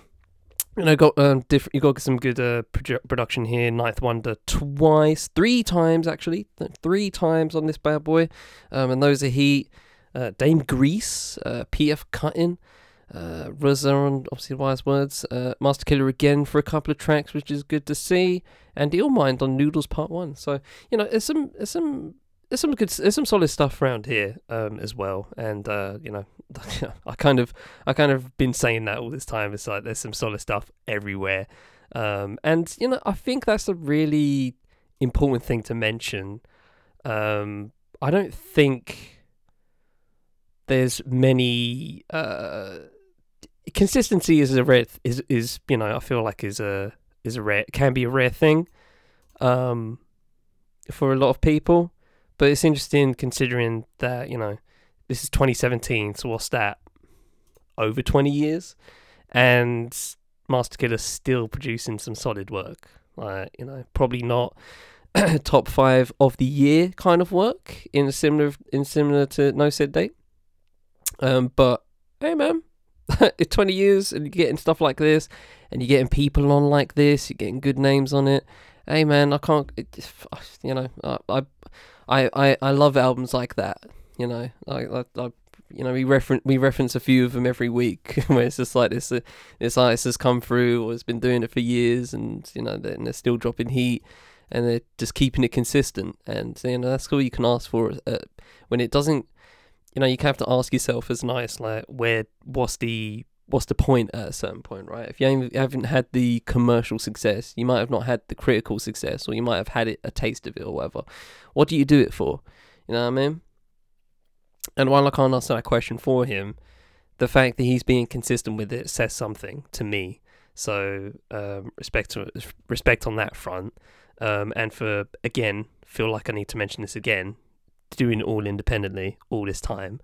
You know, got um, different. You got some good uh, produ- production here. Ninth Wonder twice, three times actually, three times on this bad boy, um, and those are Heat, uh, Dame Grease, uh, PF Cutting, uh, Razon, obviously wise words, uh, Masta Killa again for a couple of tracks, which is good to see, and Illmind on Noodles Part One. So you know, there's some, there's some, there's some good, there's some solid stuff around here um, as well. And uh, you know, *laughs* I kind of, I kind of been saying that all this time. It's like there's some solid stuff everywhere, um, and you know, I think that's a really important thing to mention. Um, I don't think there's many uh, consistency is a rare th- is is you know I feel like is a is a rare can be a rare thing um for a lot of people. But it's interesting considering that you know this is 2017 so what's that? Over 20 years? And Masta Killa's still producing some solid work. Like you know probably not *clears throat* top 5 of the year kind of work in similar in similar to No Said Date um but hey man *laughs* it's 20 years and you're getting stuff like this and you're getting people on like this you're getting good names on it. Hey man i can't it, *sighs* you know i i i, I love albums like that you know? I, I, I you know we reference we reference a few of them every week *laughs* where it's just like this uh, this artist has come through or has been doing it for years and you know they're, and they're still dropping heat and they're just keeping it consistent. And you know that's all you can ask for uh, when it doesn't you know, you have to ask yourself as nice, like, where, what's the, what's the point at a certain point, right? If you haven't had the commercial success, you might have not had the critical success, or you might have had it a taste of it or whatever. What do you do it for? You know what I mean? And while I can't answer that question for him, the fact that he's being consistent with it says something to me. So um, respect to, respect on that front, um, and for again, feel like I need to mention this again doing it all independently all this time.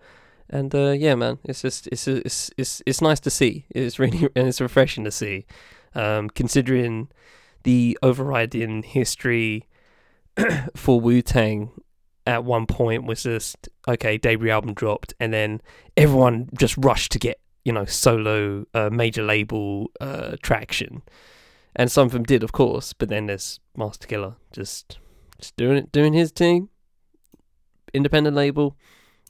And uh, yeah, man, it's just it's it's it's it's nice to see. It's really *laughs* and it's refreshing to see, um, considering the overriding history *clears throat* for Wu Tang at one point was just okay, debut album dropped, and then everyone just rushed to get you know solo uh, major label uh, traction, and some of them did, of course. But then there's Masta Killa just just doing it, doing his thing, independent label,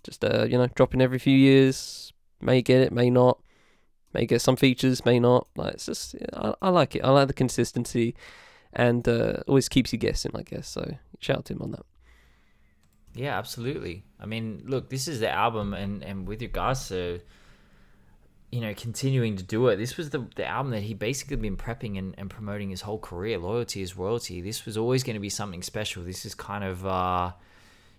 just uh, you know, dropping every few years. May get it, may not. May get some features, may not. Like it's just, I, I like it. I like the consistency, and uh, always keeps you guessing. I guess so. Shout out to him on that. Yeah, absolutely. I mean, look, this is the album, and and with regards to you know continuing to do it, this was the the album that he basically been prepping and, and promoting his whole career. Loyalty is royalty. This was always going to be something special. This is kind of. uh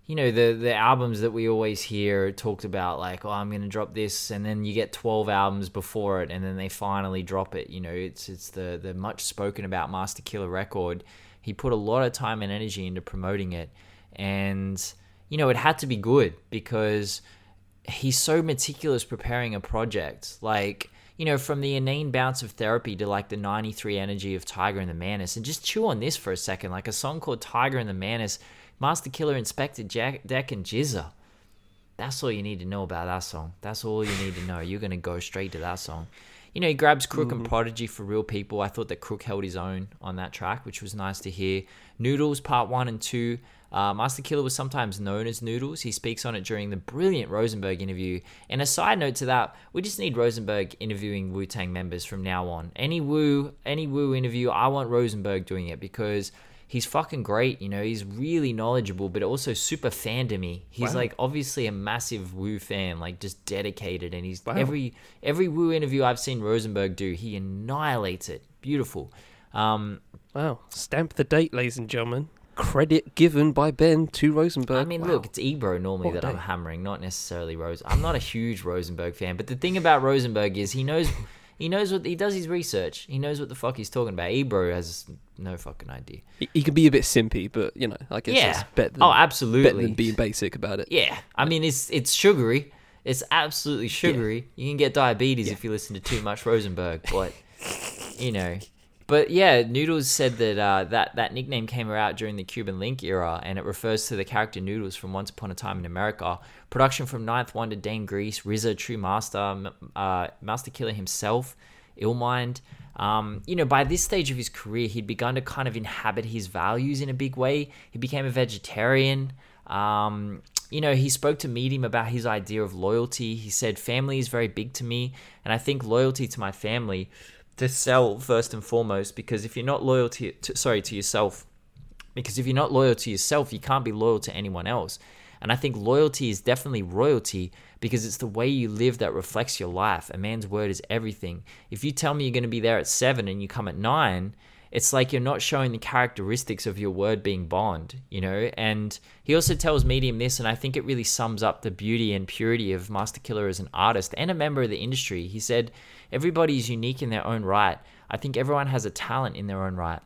you know the the albums that we always hear talked about like oh I'm going to drop this and then you get 12 albums before it and then they finally drop it you know? It's it's the the much spoken about Masta Killa record. He put a lot of time and energy into promoting it and you know it had to be good because he's so meticulous preparing a project. Like you know from the inane bounce of therapy to like the 93 energy of Tiger and the Mantis and just chew on this for a second. Like a song called Tiger and the Mantis Masta Killa, Inspector Jack, Deck, and GZA. That's all you need to know about that song. That's all you need to know. You're gonna go straight to that song. You know, he grabs Crook and Prodigy for real people. I thought that Crook held his own on that track, which was nice to hear. Noodles Part One and Two Uh, Masta Killa was sometimes known as Noodles. He speaks on it during the brilliant Rosenberg interview. And a side note to that, we just need Rosenberg interviewing Wu Tang members from now on. Any Wu, any Wu interview, I want Rosenberg doing it because he's fucking great. You know, he's really knowledgeable, but also super fandomy. He's Wow. like obviously a massive Wu fan, like just dedicated. And he's Wow. every every Wu interview I've seen Rosenberg do, he annihilates it. Beautiful. Um, Wow. Stamp the date, ladies and gentlemen. Credit given by Ben to Rosenberg. I mean, Wow. look, it's Ebro normally What that I'm hammering, not necessarily Rose. I'm not a huge Rosenberg fan, but the thing about Rosenberg is he knows he knows what he does his research. He knows what the fuck he's talking about. Ebro has no fucking idea. he, he can be a bit simpy, but you know, I guess Yeah. it's better than, Oh, better than being basic about it. Yeah, I mean it's it's sugary. It's absolutely sugary. You can get diabetes Yeah. if you listen to too much Rosenberg, but you know. *laughs* But yeah, Noodles said that uh, that that nickname came out during the Cuban Linx era, and it refers to the character Noodles from Once Upon a Time in America. Production from Ninth Wonder, Dame Grease, RZA, True Master, uh, Masta Killa himself, Illmind. Um, you know, by this stage of his career, he'd begun to kind of inhabit his values in a big way. He became a vegetarian. Um, you know, he spoke to Medium about his idea of loyalty. He said, Family is very big to me, and I think loyalty to my family to sell first and foremost because if you're not loyal to, to sorry to yourself because if you're not loyal to yourself you can't be loyal to anyone else and i think loyalty is definitely royalty because it's the way you live that reflects your life a man's word is everything if you tell me you're going to be there at 7 and you come at 9 it's like you're not showing the characteristics of your word being bond, you know? And he also tells Medium this, and I think it really sums up the beauty and purity of Masta Killa as an artist and a member of the industry. He said, Everybody is unique in their own right. I think everyone has a talent in their own right.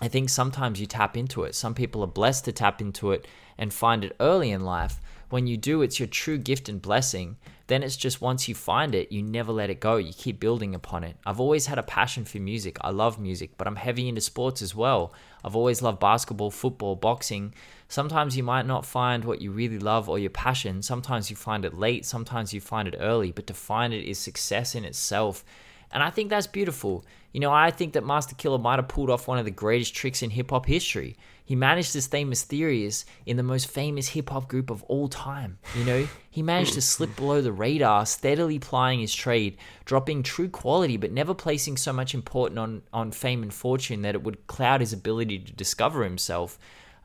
I think sometimes you tap into it. Some people are blessed to tap into it and find it early in life. When you do, it's your true gift and blessing. Then it's just once you find it, you never let it go. You keep building upon it. I've always had a passion for music. I love music, but I'm heavy into sports as well. I've always loved basketball, football, boxing. Sometimes you might not find what you really love or your passion. Sometimes you find it late, sometimes you find it early, but to find it is success in itself. And I think that's beautiful. You know, I think that Masta Killa might have pulled off one of the greatest tricks in hip hop history. He managed to stay mysterious in the most famous hip hop group of all time. You know, he managed to slip below the radar, steadily plying his trade, dropping true quality, but never placing so much importance on, on fame and fortune that it would cloud his ability to discover himself.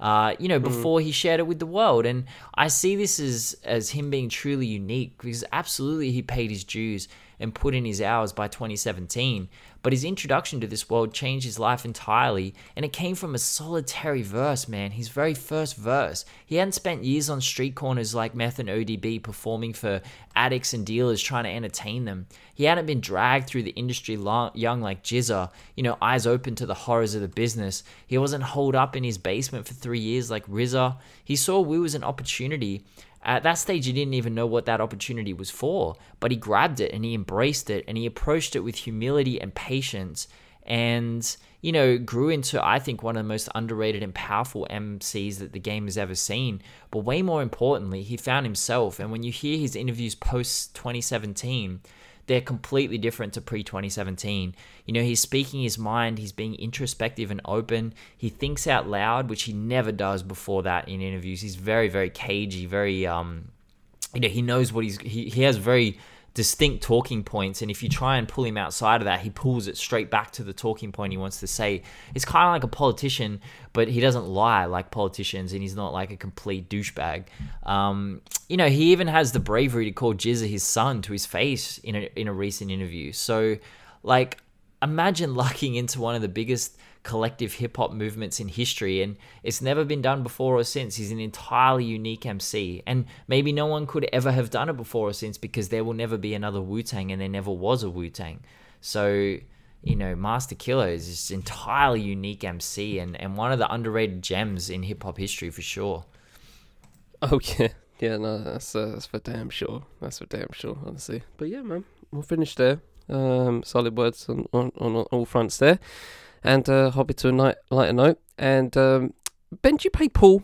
Uh, you know, before he shared it with the world, and I see this as as him being truly unique because absolutely he paid his dues and put in his hours by 2017. But his introduction to this world changed his life entirely, and it came from a solitary verse, man. His very first verse. He hadn't spent years on street corners like Meth and ODB performing for addicts and dealers trying to entertain them. He hadn't been dragged through the industry long, young like GZA, you know, eyes open to the horrors of the business. He wasn't holed up in his basement for three years like RZA. He saw Wu as an opportunity. At that stage, he didn't even know what that opportunity was for, but he grabbed it and he embraced it and he approached it with humility and patience and, you know, grew into, I think, one of the most underrated and powerful MCs that the game has ever seen. But way more importantly, he found himself. And when you hear his interviews post 2017, they're completely different to pre 2017. You know, he's speaking his mind, he's being introspective and open. He thinks out loud, which he never does before that in interviews. He's very, very cagey, very, um, you know, he knows what he's, he, he has very distinct talking points. And if you try and pull him outside of that, he pulls it straight back to the talking point he wants to say. It's kind of like a politician, but he doesn't lie like politicians and he's not like a complete douchebag. Um, you know, he even has the bravery to call GZA his son to his face in a, in a recent interview. So, like, imagine *laughs* lucking into one of the biggest collective hip hop movements in history, and it's never been done before or since. He's an entirely unique MC, and maybe no one could ever have done it before or since because there will never be another Wu Tang, and there never was a Wu Tang. So, you know, Masta Killa is this entirely unique MC and, and one of the underrated gems in hip hop history for sure. Oh *laughs* yeah, yeah. No, that's uh, that's for damn sure. That's for damn sure. Honestly, but yeah, man, we'll finish there. Um, solid words on on, on all fronts there, and uh, hobby to a night, lighter note. And um, Ben, do you pay pool?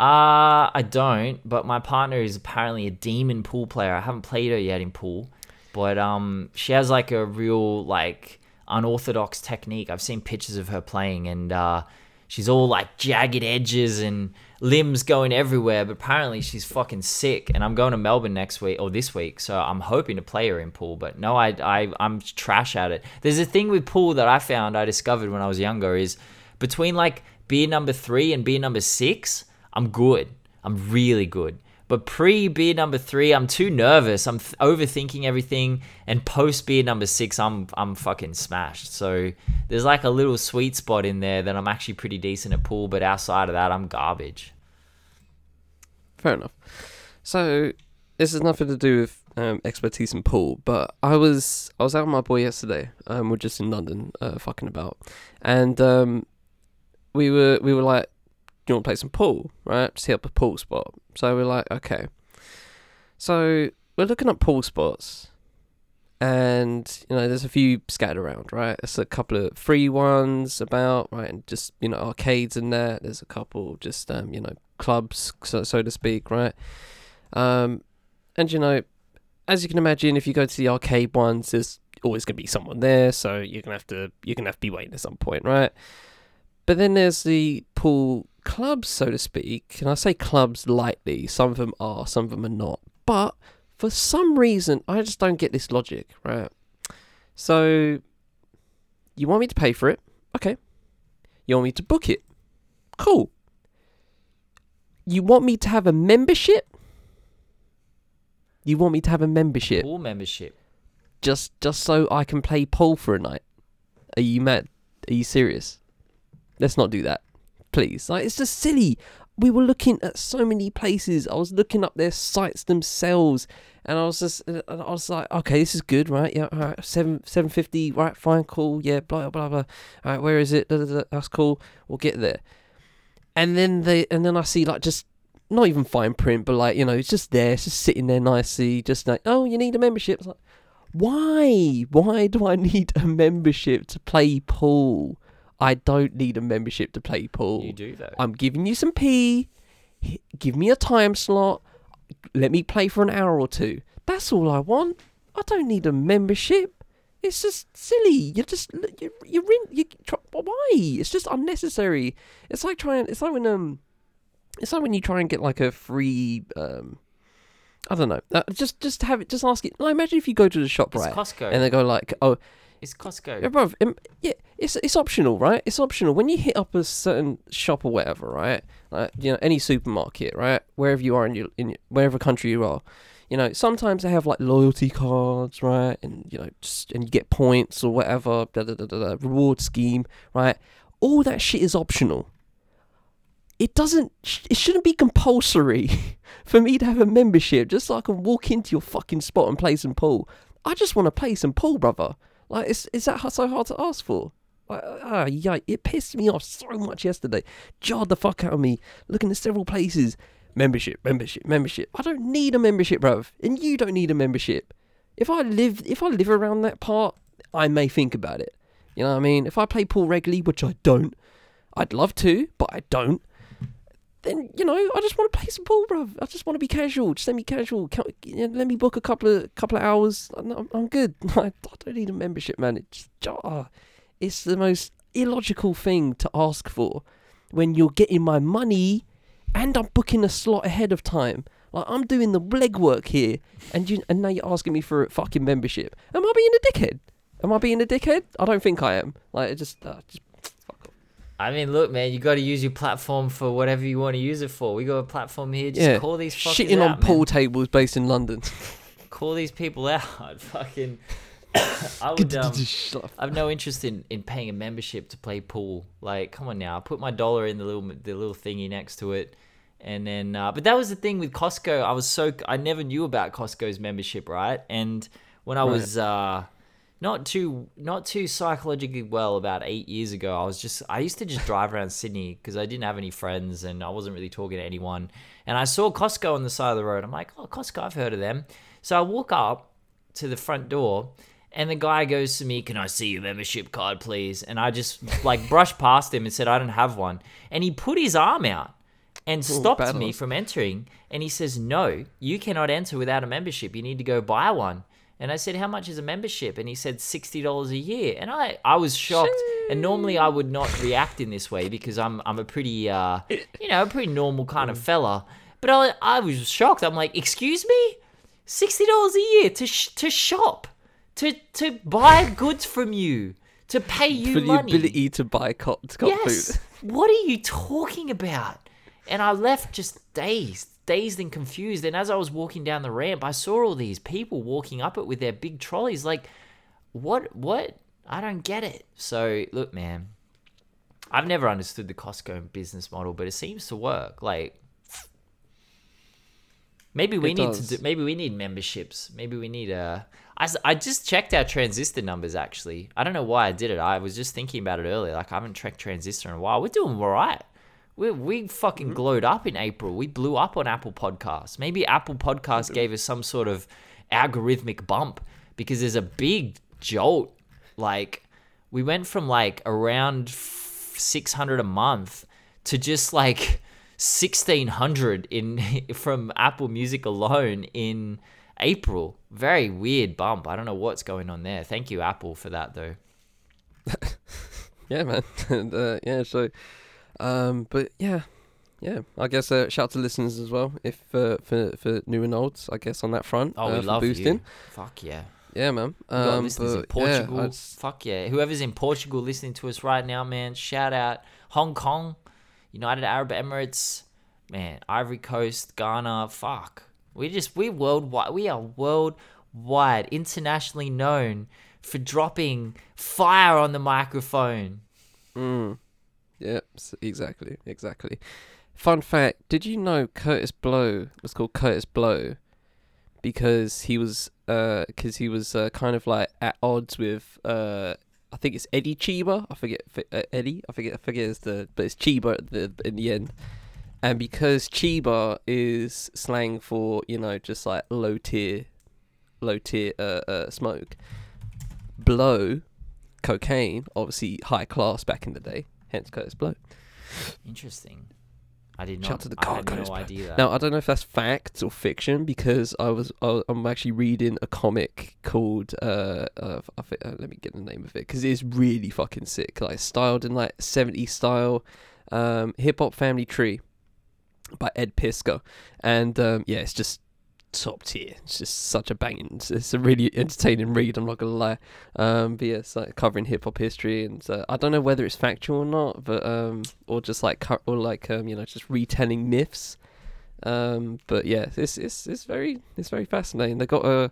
Uh, I don't, but my partner is apparently a demon pool player. I haven't played her yet in pool, but um, she has like a real like unorthodox technique. I've seen pictures of her playing, and uh, she's all like jagged edges and limbs going everywhere. But apparently she's fucking sick. And I'm going to Melbourne next week or this week, so I'm hoping to play her in pool. But no, I I I'm trash at it. There's a thing with pool that I found I discovered when I was younger is between like beer number three and beer number six, I'm good. I'm really good. But pre beer number three, I'm too nervous. I'm th- overthinking everything. And post beer number six, I'm I'm fucking smashed. So there's like a little sweet spot in there that I'm actually pretty decent at pool. But outside of that, I'm garbage. Fair enough. So this has nothing to do with um, expertise in pool, but I was I was out with my boy yesterday. Um, we're just in London, uh, fucking about, and um, we were we were like, "Do you want to play some pool?" Right, just hit up a pool spot. So we're like, "Okay." So we're looking at pool spots, and you know, there's a few scattered around. Right, there's a couple of free ones about, right, and just you know, arcades in there. There's a couple just um, you know, clubs, so so to speak. Right, um, and you know, as you can imagine, if you go to the arcade ones, there's always gonna be someone there, so you're gonna have to you're gonna have to be waiting at some point, right? But then there's the pool clubs, so to speak, and I say clubs lightly. Some of them are, some of them are not. But for some reason, I just don't get this logic, right? So, you want me to pay for it? Okay. You want me to book it? Cool. You want me to have a membership? You want me to have a membership Pool membership. just just so I can play pool for a night? Are you mad? Are you serious? Let's not do that, please. Like it's just silly. We were looking at so many places. I was looking up their sites themselves, and I was just, I was like, okay, this is good, right? Yeah, all right, seven seven fifty, right? Fine, cool. Yeah, blah blah blah. All right, where is it? That's cool. We'll get there. And then they, and then I see like just not even fine print, but like you know, it's just there, it's just sitting there nicely, just like, oh, you need a membership. It's like, why? Why do I *laughs* need a membership to play pool? I don't need a membership to play pool. You do though. I'm giving you some P. H- Give me a time slot. Let me play for an hour or two. That's all I want. I don't need a membership. It's just silly. You're just you're you're in. You why? It's just unnecessary. It's like trying. It's like when um. It's like when you try and get like a free um. I don't know. Uh, just just have it. Just ask it. Like imagine if you go to the shop It's right, Costco. and they go like, oh, it's Costco. yeah, um, yeah, it's it's optional, right? It's optional when you hit up a certain shop or whatever, right? Like you know, any supermarket, right? Wherever you are in your in your, wherever country you are, you know, sometimes they have like loyalty cards, right? And you know, just and you get points or whatever, da da da, da reward scheme, right? All that shit is optional. It doesn't. It shouldn't be compulsory *laughs* for me to have a membership just so I can walk into your fucking spot and play some pool. I just want to play some pool, brother. Like, is is that so hard to ask for? Like, ah, yeah, it pissed me off so much yesterday. Jarred the fuck out of me. Looking at several places. Membership, membership, membership. I don't need a membership, bruv. And you don't need a membership. If I live, if I live around that part, I may think about it. You know what I mean? If I play pool regularly, which I don't, I'd love to, but I don't. Then you know, I just want to play some pool, bruv. I just want to be casual, just let me casual. Let me book a couple of couple of hours. I'm, I'm- good. *laughs* I don't need a membership, man. It's just, ah, it's the most illogical thing to ask for when you're getting my money and I'm booking a slot ahead of time. Like I'm doing the legwork here, and you and now you're asking me for a fucking membership. Am I being a dickhead? Am I being a dickhead? I don't think I am. Like it just, uh, just. I mean, look, man, you got to use your platform for whatever you want to use it for. We got a platform here. Just yeah, call these fuckers shitting on out, pool man. tables based in London. *laughs* *laughs* Call these people out. *laughs* Fucking. *coughs* I would. Um, I've no interest in, in paying a membership to play pool. Like, come on now, I put my dollar in the little the little thingy next to it, and then. Uh, but that was the thing with Costco. I was so I never knew about Costco's membership, right? And when I Right. was uh, not too not too psychologically well about eight years ago, I was just I used to just drive around Sydney because I didn't have any friends and I wasn't really talking to anyone. And I saw Costco on the side of the road. I'm like, oh, Costco, I've heard of them. So I walk up to the front door and the guy goes to me, Can I see your membership card, please? And I just like brushed past him and said, I don't have one. And he put his arm out and stopped bad me from entering. And he says, No, you cannot enter without a membership. You need to go buy one. And I said, "How much is a membership?" And he said, 60 dollars a year." And I, I was shocked. And normally I would not react in this way because I'm, I'm a pretty, uh, you know, a pretty normal kind of fella. But I, I was shocked. I'm like, "Excuse me, sixty dollars a year to sh- to shop, to to buy goods from you, to pay you For the money." ability to buy cop, cop yes. food. what are you talking about? And I left just dazed, dazed and confused. And as I was walking down the ramp, I saw all these people walking up it with their big trolleys. Like, what? What? I don't get it. So look, man, I've never understood the Costco business model, but it seems to work. Like. Maybe we It need does. to do, maybe we need memberships. Maybe we need a. I, s- I just checked our transistor numbers actually. I don't know why I did it. I was just thinking about it earlier. Like I haven't checked transistor in a while. We're doing all right. We we fucking glowed up in April. We blew up on Apple Podcasts. Maybe Apple Podcasts gave us some sort of algorithmic bump because there's a big jolt. Like we went from like around six hundred a month to just like sixteen hundred in *laughs* from Apple Music alone in April. Very weird bump. I don't know what's going on there. Thank you, Apple, for that though. *laughs* Yeah, man. *laughs* and, uh, yeah, so, um, but yeah, yeah. I guess uh, shout to listeners as well, if uh, for for new and olds. I guess on that front. Oh, uh, we for love boosting. you. Fuck yeah. Yeah, man. Um, listeners in yeah, Portugal. Just- Fuck yeah. Whoever's in Portugal listening to us right now, man, shout out. Hong Kong, United Arab Emirates, man, Ivory Coast, Ghana, fuck. We just, we worldwide, we are worldwide, internationally known for dropping fire on the microphone. Mm. Yep, exactly, exactly. Fun fact: Did you know Kurtis Blow was called Kurtis Blow because he was uh because he was uh, kind of like at odds with uh I think it's Eddie Cheeba. I forget uh, Eddie. I forget. I forget it's the but it's Cheeba at the in the end. And because Cheeba is slang for you know just like low tier, low tier uh, uh smoke, blow, cocaine obviously high class back in the day. Hence Kurtis Blow. Interesting. I did Shout not, to the I had no Blow. idea that. Now I don't know if that's fact or fiction because I was I, I'm actually reading a comic called uh, uh, I thi- uh let me get the name of it because it's really fucking sick like styled in like 70s style um hip hop family tree by Ed Piskor and um yeah it's just top tier it's just such a banging it's, it's a really entertaining read I'm not gonna lie um but yeah it's like covering hip hop history and uh, I don't know whether it's factual or not but um or just like co- or like um you know just retelling myths um, but yeah, it's it's it's very it's very fascinating. They got a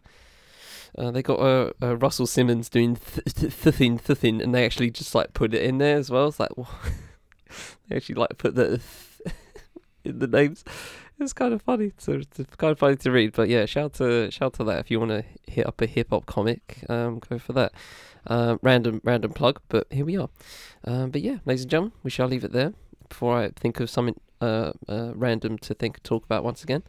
uh, they got a, a Russell Simmons doing th- th- thithin thithin, and they actually just like put it in there as well. It's like *laughs* they actually like put the *laughs* in the names. *laughs* It's kind of funny. So it's kind of funny to read. But yeah, shout to shout to that if you want to hit up a hip hop comic, um, go for that. Um, random random plug, but here we are. Um, but yeah, ladies and gentlemen, we shall leave it there before I think of something uh, uh, random to think talk about once again.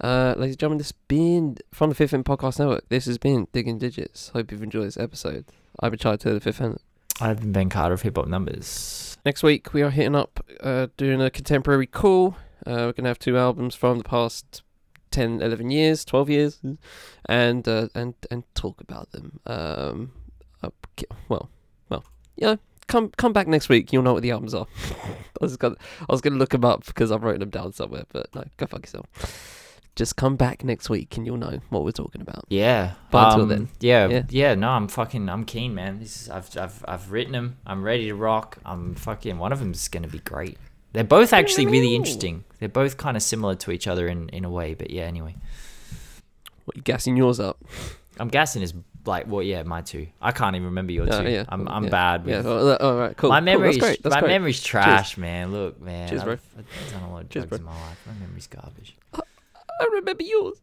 Uh, ladies and gentlemen, this has been from the Fifth End Podcast Network. This has been Digging Digits. Hope you've enjoyed this episode. I've been Chai to the Fifth End. I've been Ben Carter of Hip Hop Numbers. Next week we are hitting up uh, doing a contemporary call. Uh, we're gonna have two albums from the past 10, 11 years, twelve years, and uh, and and talk about them. Um, well, well, yeah. Come come back next week. You'll know what the albums are. *laughs* I was gonna I was gonna look them up because I've written them down somewhere, but no, go fuck yourself. Just come back next week and you'll know what we're talking about. Yeah. But until um, then, Yeah, yeah. yeah. No, I'm fucking. I'm keen, man. This is, I've, I've, I've written them. I'm ready to rock. I'm fucking. One of them is gonna be great. They're both actually really interesting. They're both kind of similar to each other in, in a way. But yeah, anyway, What you gassing yours up? I'm guessing is like, well, yeah, my two. I can't even remember your Uh, two. yeah, I'm, I'm yeah, bad. Yeah. With, Well, uh, all right. Cool. my cool, memory's, That's great. That's my great. memory's trash, man. Look, man. Cheers, I've, bro. I've done a lot of drugs bro. in my life. My memory's garbage. I remember yours.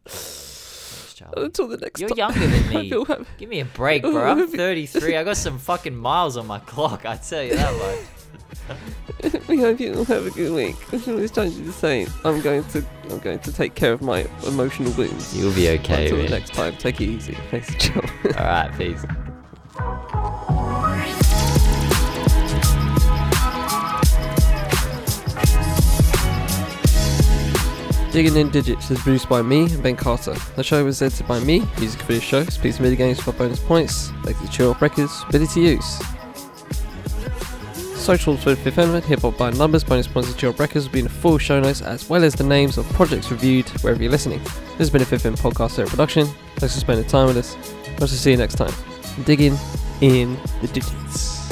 Until the next You're time. younger than *laughs* me. Give me a break, bro. I'm *laughs* 33. I got some fucking miles on my clock. I tell you that much. *laughs* we hope you all have a good week. *laughs* It's time to the same. I'm going to I'm going to take care of my emotional wounds. You'll be okay, Until next time, take it easy. Thanks, Joe. *laughs* All right, peace. Digging in Digits is produced by me, and Ben Carter. The show was edited by me. Music for this show Please Midi Games for bonus points. Thanks to Chill Records, ability to use. Socials for Fifth Element, Hip Hop by Numbers, bonus points to Chill Records will be in the full show notes as well as the names of projects reviewed wherever you're listening. This has been a Fifth Element podcast set production. Thanks for spending time with us. To see you next time. Digging in the digits.